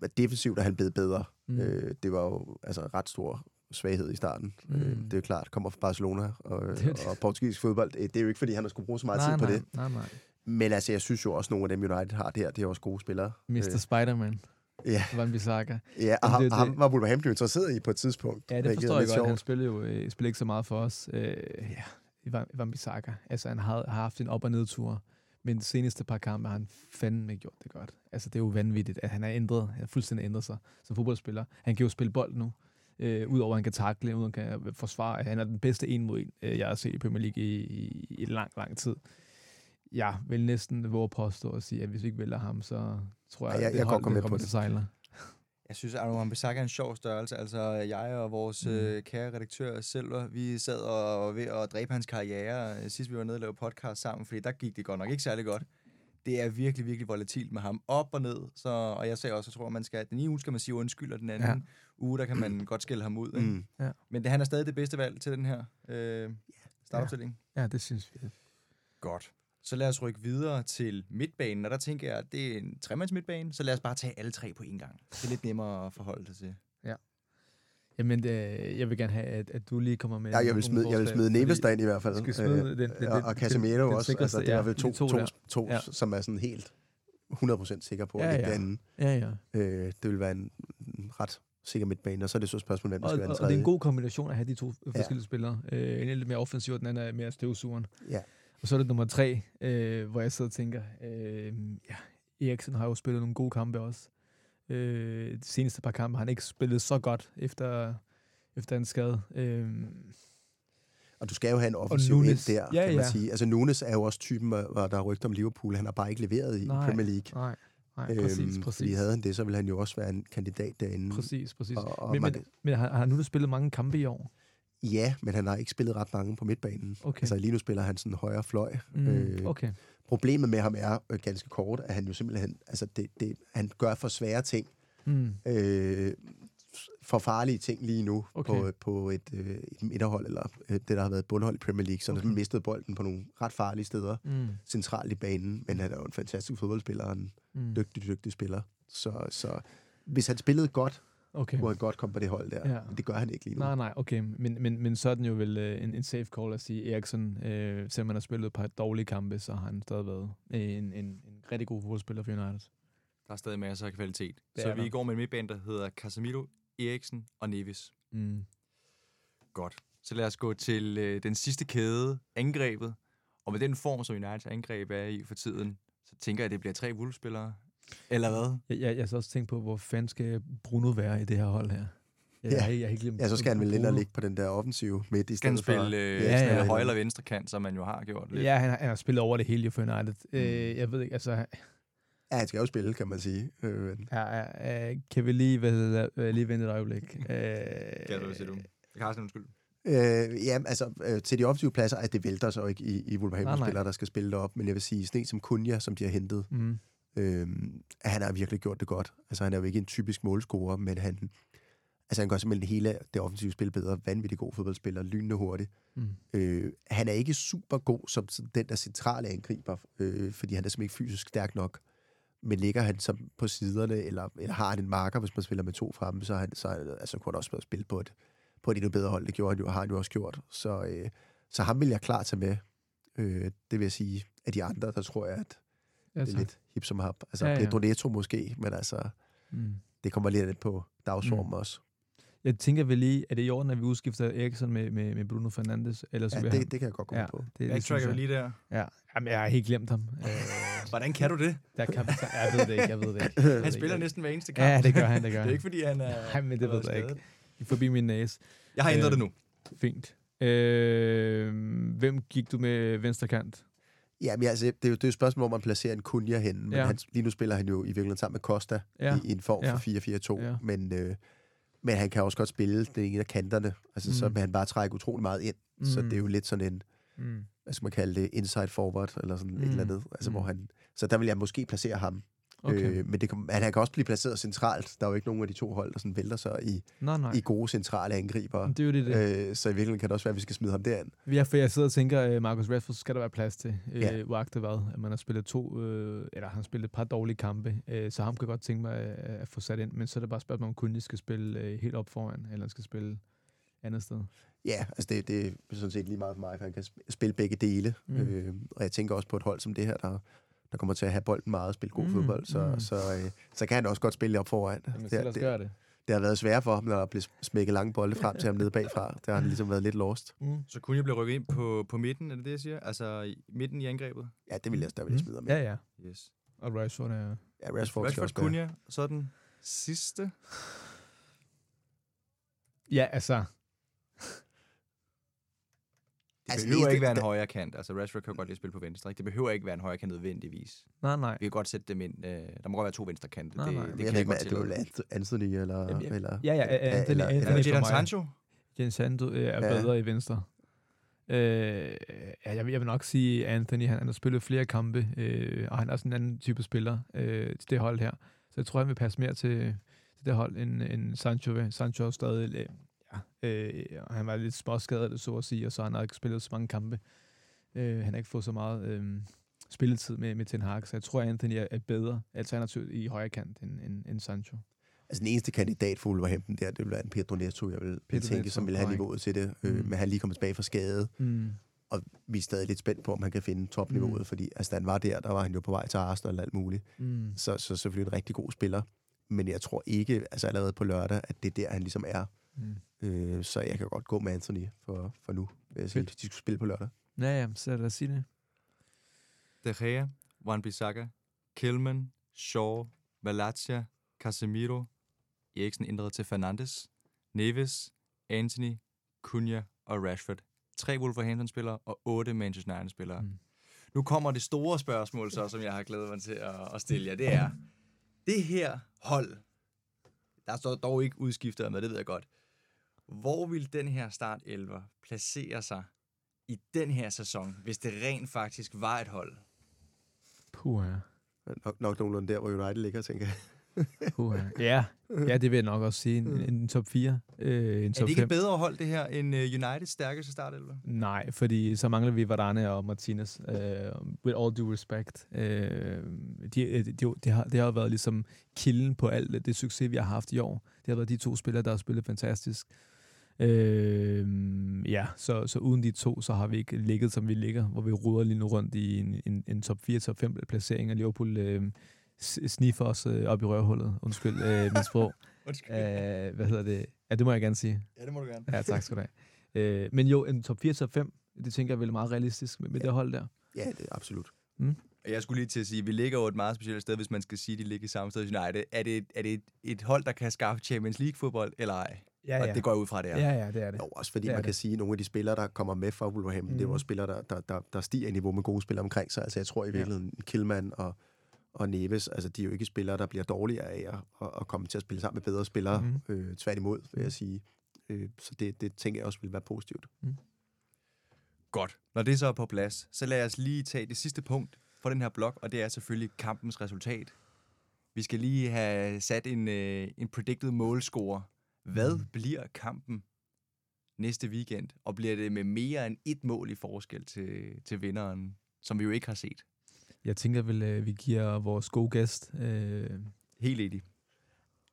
men defensivt er han blevet bedre. Mm. Øh, det var jo altså ret stor svaghed i starten. Mm. Øh, det er jo klart, kommer fra Barcelona og, Det det. og portugisisk fodbold. Det er jo ikke, fordi han har skulle bruge så meget nej, tid på nej, det. Nej, nej. Men altså, jeg synes jo også, nogle af dem United har der, det er også gode spillere. Mr. Øh, Spider-Man. ja, Van Bissaka. ja, og ham, det er ham det. var Wolverhampton interesseret i på et tidspunkt. Ja, det forstår jeg godt. sjovt. Han spillede jo øh, spillede ikke så meget for os. Øh, ja, Van, Bissaka. Altså, han har, har haft en op- og nedtur. Men de seneste par kampe har han fandme gjort det godt. Altså, det er jo vanvittigt, at han er ændret. Han har fuldstændig ændret sig som fodboldspiller. Han kan jo spille bold nu. Øh, Udover at han kan takle, udover at han kan forsvare. Han er den bedste en mod en, øh, jeg har set i Premier League i, i, i lang, lang tid. Jeg vil næsten våge at påstå og sige, at hvis vi ikke vælger ham, så tror jeg, Ja, jeg- at det jeg hold, med det på kommer det. til sejler. Jeg synes, at Arno Bissaka er en sjov størrelse. Altså, jeg og vores Mm. øh, kære redaktør Selver, vi sad og var ved at dræbe hans karriere, øh, sidst vi var nede og lavede podcast sammen, fordi der gik det godt nok ikke særlig godt. Det er virkelig, virkelig volatilt med ham. Op og ned. Så, og jeg sagde også, jeg tror, man skal, den ene uge skal man sige undskyld, og den anden Ja. ja. uge, der kan man godt skælde ham ud. Ikke? Mm. Men det, han er stadig det bedste valg til den her øh, startopstilling. Ja, det synes vi. Godt. Så lad os rykke videre til midtbanen, og der tænker jeg, at det er en tremands midtbane, så lad os bare tage alle tre på en gang. Det er lidt nemmere at forholde sig til. Jamen, øh, jeg vil gerne have, at, at du lige kommer med... Ja, jeg vil smide, jeg vil smide Neves derind i hvert fald. skal smide den- den- og, den- og Casemiro den også. sikreste, altså, det ja, vel to, de to to, to, to Ja. som er sådan helt 100% sikker på, at Ja, det ja. er anden. Ja, ja. Øh, det vil være en, ret sikker midtbane, og så er det så et spørgsmål, hvem der Og, skal være og, den og det er en tredje. god kombination at have de to forskellige spillere. Øh, en er lidt mere offensiv, og den anden er mere støvsugeren. Ja. Og så er det nummer tre, øh, hvor jeg sidder og tænker, øh, ja, Eriksen har jo spillet nogle gode kampe også. Øh, de seneste par kampe har han ikke spillet så godt efter, efter en skade. Øh, Og du skal jo have en offensiv Nunes. ind der, Ja, kan man ja. sige. Altså Nunes er jo også typen, hvor der er rygter om Liverpool. Han har bare ikke leveret i Nej. Premier League. nej, nej, præcis, Øhm, præcis. Fordi havde han det, så ville han jo også være en kandidat derinde. Præcis, præcis. Og, og men, man, men, men har, har nu spillet mange kampe i år? ja, men han har ikke spillet ret mange på midtbanen. Okay. Altså lige nu spiller han sådan højre fløj. Mm, Øh, okay. Problemet med ham er øh, ganske kort, at han jo simpelthen, altså det, det, han gør for svære ting, Mm, øh, for farlige ting lige nu Okay. på, på et, øh, et midterhold, eller øh, det, der har været et bundhold i Premier League, så okay. Han mistet bolden på nogle ret farlige steder mm, centralt i banen, men han er jo en fantastisk fodboldspiller, en mm. dygtig, dygtig spiller. Så, så hvis han spillede godt, Okay. kunne han godt komme på det hold der. Ja. Men det gør han ikke lige nu. Nej, nej, okay. Men, men, men så er den jo vel øh, en, en safe call at sige, Eriksen, øh, selvom han har spillet et par dårlige kampe, så har han stadig været øh, en, en, en rigtig god fodboldspiller for United. Der er stadig masser af kvalitet. Det så vi der. går med en midtbane, der hedder Casemiro, Eriksen og Nevis. Mm. Godt. Så lad os gå til øh, den sidste kæde, angrebet. Og med den form, som Uniteds angreb er i for tiden, så tænker jeg, at det bliver tre Wolves-spillere. Eller hvad? Jeg, jeg, jeg så også tænkt på, hvor fanden skal Bruno være i det her hold her? Jeg, Ja. jeg, jeg, jeg, jeg, Ja, så skal han vel ind og ligge på den der offensive midt i Skal han stedet for... spille øh, Ja, højre eller venstre kant, som man jo har gjort lidt? Ja, han har, han har spillet over det hele jo for United. Mm. Øh, jeg ved ikke, altså... Ja, han skal jo spille, kan man sige. Øh, Ja, ja, øh, kan vi lige, hvad hedder, øh, lige vente et øjeblik? Øh, Kan du sige du? Carsten, undskyld. Øh, ja, altså øh, til de offensive pladser, at det vælter så ikke i, i. Wolverhampton-spillere, der skal spille derop. Men jeg vil sige, sådan en som Kunja, som de har hentet, Mm. Øh, han har virkelig gjort det godt. Altså han er jo ikke en typisk målscorer, men han, altså, han gør simpelthen hele det offensive spil bedre. Vanvittig god fodboldspiller, lynende hurtigt. Mm. Øh, han er ikke super god som den der centrale angriber, øh, fordi han er simpelthen ikke fysisk stærk nok. Men ligger han så på siderne, eller, eller har han en marker, hvis man spiller med to fremme, så, han, så altså, kunne han også spille på et, på et endnu bedre hold. Det gjorde han jo, har han jo også gjort. Så, øh, så ham vil jeg klart tage med. Øh, det vil jeg sige, af de andre, der tror jeg, at det Altså, er lidt hip som hap. Altså Ja, ja, ja. Pedro Neto måske, men altså, mm. det kommer lidt lidt på dagsformen Mm. også. Jeg tænker vel lige, er det i orden, at vi udskifter Eriksen med, med, med Bruno Fernandes? Ellers Ja, vil han- det, det kan jeg godt komme ja, på. det, det vi jeg. lige der. Ja, Jamen, jeg har helt glemt ham. Øh, Hvordan kan du det? der kan, jeg ved det ikke, jeg ved det ikke. Jeg ved det Han spiller ikke. næsten hver eneste kamp. Ja, det gør han, det gør Det er ikke, fordi han er... Nej, men det ved jeg ikke. skadet. Forbi min næse. Jeg har ændret Øh, det nu. Fint. Øh, hvem gik du med venstre kant? Ja, men altså, det er jo det er jo et spørgsmål, hvor man placerer en Kunja henne. Men Ja. ja. han, lige nu spiller han jo i virkeligheden sammen med Costa Ja. ja. i, i en form Ja. for 4-4-2. Ja. Ja. Men, øh, men han kan også godt spille den ene af kanterne. Altså, mm. så vil han bare trække utrolig meget ind. Mm. Så det er jo lidt sådan en, Mm. hvad skal man kalde det, inside forward, eller sådan mm. et eller andet. Altså, mm. hvor han, så der vil jeg måske placere ham. Okay. Øh, men det kan, han, han kan også blive placeret centralt. Der er jo ikke nogen af de to hold, der sådan vælter sig i, Nej, nej. i gode centrale angriber. Det er jo det, det. Øh, så i virkeligheden kan det også være, at vi skal smide ham derind. Ja, for jeg sidder og tænker, uh, Marcus Rashford skal der være plads til, uh, Ja. uagtet hvad, at man har spillet to, uh, eller han har spillet et par dårlige kampe, uh, så ham kan jeg godt tænke mig at, at få sat ind, men så er det bare spørgsmål, om kun skal spille uh, helt op foran, eller han skal spille andet sted. Ja, altså det, det er sådan set lige meget for mig, for han kan sp- spille begge dele. Mm. Øh, og jeg tænker også på et hold som det her, der, der kommer til at have bolden meget og spille god Mm, mm. fodbold, så, mm. mm. så, øh, så kan han også godt spille op foran. Jamen, så det, det, gøre det. det har været svært for ham, når der blev smækket lange bolde frem til ham nede bagfra. Der har han ligesom været lidt lost. Mm. Så kunne jeg blive rykket ind på, på midten, er det det, jeg siger? Altså i midten i angrebet? Ja, det vil jeg, vil jeg smide med. Ja, ja. Yes. Og Rashford er... Ja, Rashford, Rashford. Cunha, og så den sidste. Ja, altså... Det Altså, behøver eneste- ikke være en højre kant. Altså Rashford kan jo godt lide at spille på venstre. Ikke? Det behøver ikke være en højre kant nødvendigvis. Nej, nej. Vi kan godt sætte dem ind. Øh, der må godt være to venstre kanter. Nej, det, nej. det, Det kan jeg jeg godt ikke, det er tillade. Anthony eller... Jamen, ja. eller Ja, ja, Anthony- eller, Anthony- Er det for Jadon mig. Sancho? Jens øh, er Ja. bedre i venstre. Øh, ja, jeg, vil, jeg vil nok sige, Anthony, han, han har spillet flere kampe, øh, og han er sådan en anden type spiller øh, til det hold her. Så jeg tror, han vil passe mere til, til det hold, end, end Sancho vil. Sancho er stadig, øh, øh, han var lidt småskadet, så at sige, og så har han ikke spillet så mange kampe. Øh, han har ikke fået så meget øh, spilletid med, med Ten Hag, så jeg tror, Anthony er, er bedre alternativ i højre kant end, end, end Sancho. Altså den eneste kandidat for Wolverhampton der, det vil være en Pedro Neto, jeg vil, Pedro tænke, Neto, som vil have niveauet til det. Øh, Mm. men han lige kommet tilbage fra skade. Mm. Og vi er stadig lidt spændt på, om han kan finde topniveauet, mm. fordi altså, da han var der, der var han jo på vej til Arsenal og alt muligt. Mm. Så, så selvfølgelig en rigtig god spiller. Men jeg tror ikke, altså allerede på lørdag, at det er der, han ligesom er. Mm. Øh, så jeg kan godt gå med Anthony for, for nu, jeg sige. De skulle spille på lørdag. Ja, ja, så lad os sige det. De Gea, Wan-Bissaka, Kilman, Shaw, Malacia, Casemiro, Eriksen ændret til Fernandes, Neves, Anthony, Cunha og Rashford. Tre Wolverhampton-spillere og otte Manchester United-spillere. Mm. Nu kommer det store spørgsmål så, som jeg har glædet mig til at, at stille jer. Det er, det her hold, der står dog ikke udskiftet med, det ved jeg godt. Hvor vil den her start 11 placere sig i den her sæson, hvis det rent faktisk var et hold? Puh, ja. Nok, nok nogenlunde der, hvor United ligger, tænker jeg. Uh, ja. ja, det vil jeg nok også sige. En, en top 4. Øh, en Er top det ikke 5. et bedre hold, det her, end uh, Uniteds stærkeste startelver? Nej, fordi så mangler vi Varane og Martinez. Uh, with all due respect. Uh, de, de, de, det, har, det har jo været ligesom kilden på alt det succes, vi har haft i år. Det har været de to spillere, der har spillet fantastisk. Uh, ja, så, så uden de to, så har vi ikke ligget, som vi ligger, hvor vi ruder lige nu rundt i en, en, en top 4, top 5 placering, og Liverpool uh, sniffer os uh, op i røvhullet. Undskyld uh, mit sprog. Undskyld. Uh, hvad hedder det? Ja, det må jeg gerne sige. Ja, det må du gerne. Ja, tak skal du have. Øh, men jo, en top 4, top 5, det tænker jeg vel er meget realistisk med, med Ja. det hold der. Ja, det er absolut. Jeg skulle lige til at sige, at vi ligger jo et meget specielt sted, hvis man skal sige, at de ligger i samme sted som United. Er det, er det et, et hold, der kan skaffe Champions League-fodbold, eller ej? Ja, Og det går jeg ud fra, det er. Ja, ja, det er det. Jo, også fordi Det man det. kan sige, at nogle af de spillere, der kommer med fra Wolverhampton, mm. det er jo også spillere, der, der, der, der stiger i niveau med gode spillere omkring sig. Altså jeg tror i Ja. virkeligheden, Killman og, og Neves, altså de er jo ikke spillere, der bliver dårligere af at, at, komme til at spille sammen med bedre spillere. Mm. Øh, tværtimod, vil jeg sige. Øh, så det, det tænker jeg også vil være positivt. Godt. Når det så er på plads, så lad os lige tage det sidste punkt for den her blok, og det er selvfølgelig kampens resultat. Vi skal lige have sat en, øh, en predicted målscore. Hvad Mm. bliver kampen næste weekend? Og bliver det med mere end et mål i forskel til, til vinderen, som vi jo ikke har set? Jeg tænker vel, øh, vi giver vores gode gæst... Øh, Helt enig.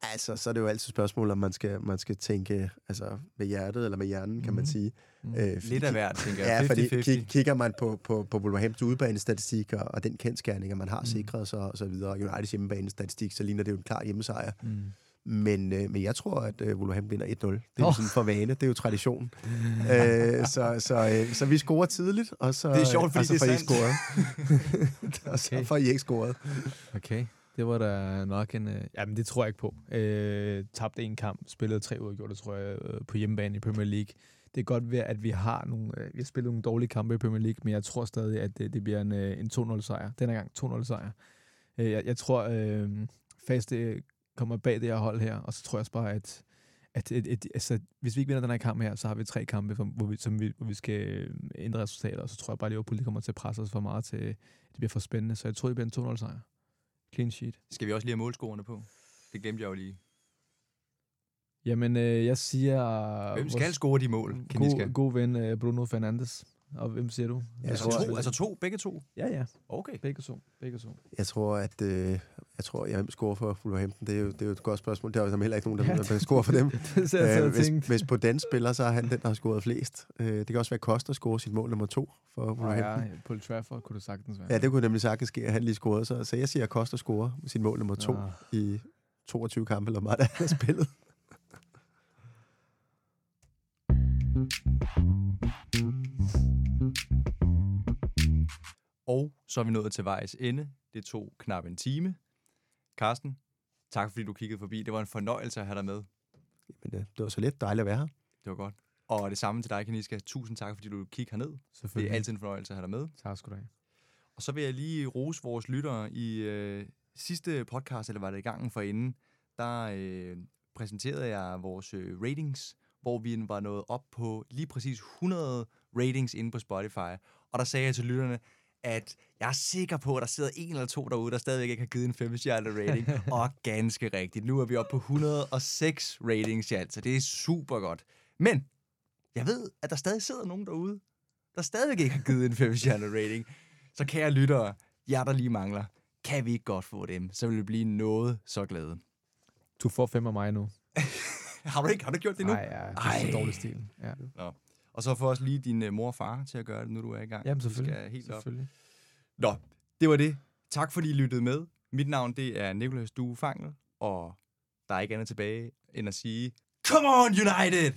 Altså, så er det jo altid et spørgsmål, om man skal, man skal tænke altså, med hjertet eller med hjernen, kan man Mhm. sige. mm. Øh, fordi Lidt af hvert, tænker Ja, jeg. fordi 50-50. kig, kigger man på, på, på Wolverhamptons udebanestatistik og, og den kendskærning, at man har Mm. sikret sig og så videre, og Uniteds hjemmebanestatistik, så ligner det jo en klar hjemmesejr. Mm. Men, øh, men jeg tror, at øh, Wolverhampton vinder 1-0. Det er oh. sådan for vane, det er jo tradition. øh, så, så, øh, så vi scorer tidligt, og så, Det er sjovt, fordi og så det får er I ikke scoret. og så Okay. får I ikke scoret. Okay, det var da nok en... Øh, jamen, det tror jeg ikke på. Øh, tabte en kamp, spillede tre uger, det tror jeg, øh, på hjemmebane i Premier League. Det er godt ved, at vi har nogle... Øh, vi har spillet nogle dårlige kampe i Premier League, men jeg tror stadig, at det, det bliver en, øh, en 2-0-sejr. Denne gang 2-0-sejr. Øh, jeg, jeg tror, øh, Faste kommer bag det her hold her, og så tror jeg også bare, at at et, et, altså, hvis vi ikke vinder den her kamp her, så har vi tre kampe, hvor, vi, som vi, hvor vi skal øh, ændre resultater, og så tror jeg bare, at Liverpool kommer til at presse os for meget til, det bliver for spændende. Så jeg tror, det bliver en 2-0 sejr. Clean sheet. Skal vi også lige have målscorerne på? Det glemte jeg jo lige. Jamen, øh, jeg siger... Hvem skal score de mål, Kaniska? god, god ven øh, Bruno Fernandes. Og hvem siger du? Jeg Altså tror- to, altså to, begge to? Ja, ja. Okay. Begge to. Begge to. Jeg tror, at øh, jeg tror, jeg scorer for Wolverhampton. Det er, jo, det er jo et godt spørgsmål. Der er jo som heller ikke nogen, der, Ja, ja, der scorer for dem. det så jeg Øh, øh, hvis, hvis på den spiller, så er han den, der har scoret flest. Øh, det kan også være Costa score sit mål nummer to for Wolverhampton. ja, Paul Trafford kunne det sagtens være. Ja, det kunne nemlig sagtens ske, at han lige scorede. Så, så jeg siger, at Costa scorer sit mål nummer to Nå. i 22 kampe, eller meget der er spillet. så er vi nået til vejs ende. Det tog knap en time. Carsten, tak fordi du kiggede forbi. Det var en fornøjelse at have dig med. Men øh, det var så lidt dejligt at være her. Det var godt. Og det samme til dig, Kaniska. Tusind tak, fordi du kiggede herned. Det er altid en fornøjelse at have dig med. Tak skal du have. Og så vil jeg lige rose vores lyttere. I øh, sidste podcast, eller var det i gangen for inden, der øh, præsenterede jeg vores øh, ratings, hvor vi var nået op på lige præcis 100 ratings inde på Spotify. Og der sagde jeg til lytterne, at jeg er sikker på, at der sidder en eller to derude, der stadigvæk ikke har givet en 5 stjernet rating. og ganske rigtigt. Nu er vi oppe på 106 ratings i alt, så det er super godt. Men jeg ved, at der stadig sidder nogen derude, der stadigvæk ikke har givet en 5 stjernet rating. Så kære lyttere, jer der lige mangler, kan vi ikke godt få dem, så vil vi blive noget så glade. Du får fem af mig nu. Har du ikke, har du gjort det nu? Nej, ja, det er Ej. så dårlig stil. Ja. Og så få også lige din uh, mor og far til at gøre det, nu du er i gang. Jamen, Du selvfølgelig. Skal helt op. selvfølgelig. Nå, det var det. Tak fordi I lyttede med. Mit navn det er Nicolas Due Fangel, og der er ikke andet tilbage end at sige, Come on United!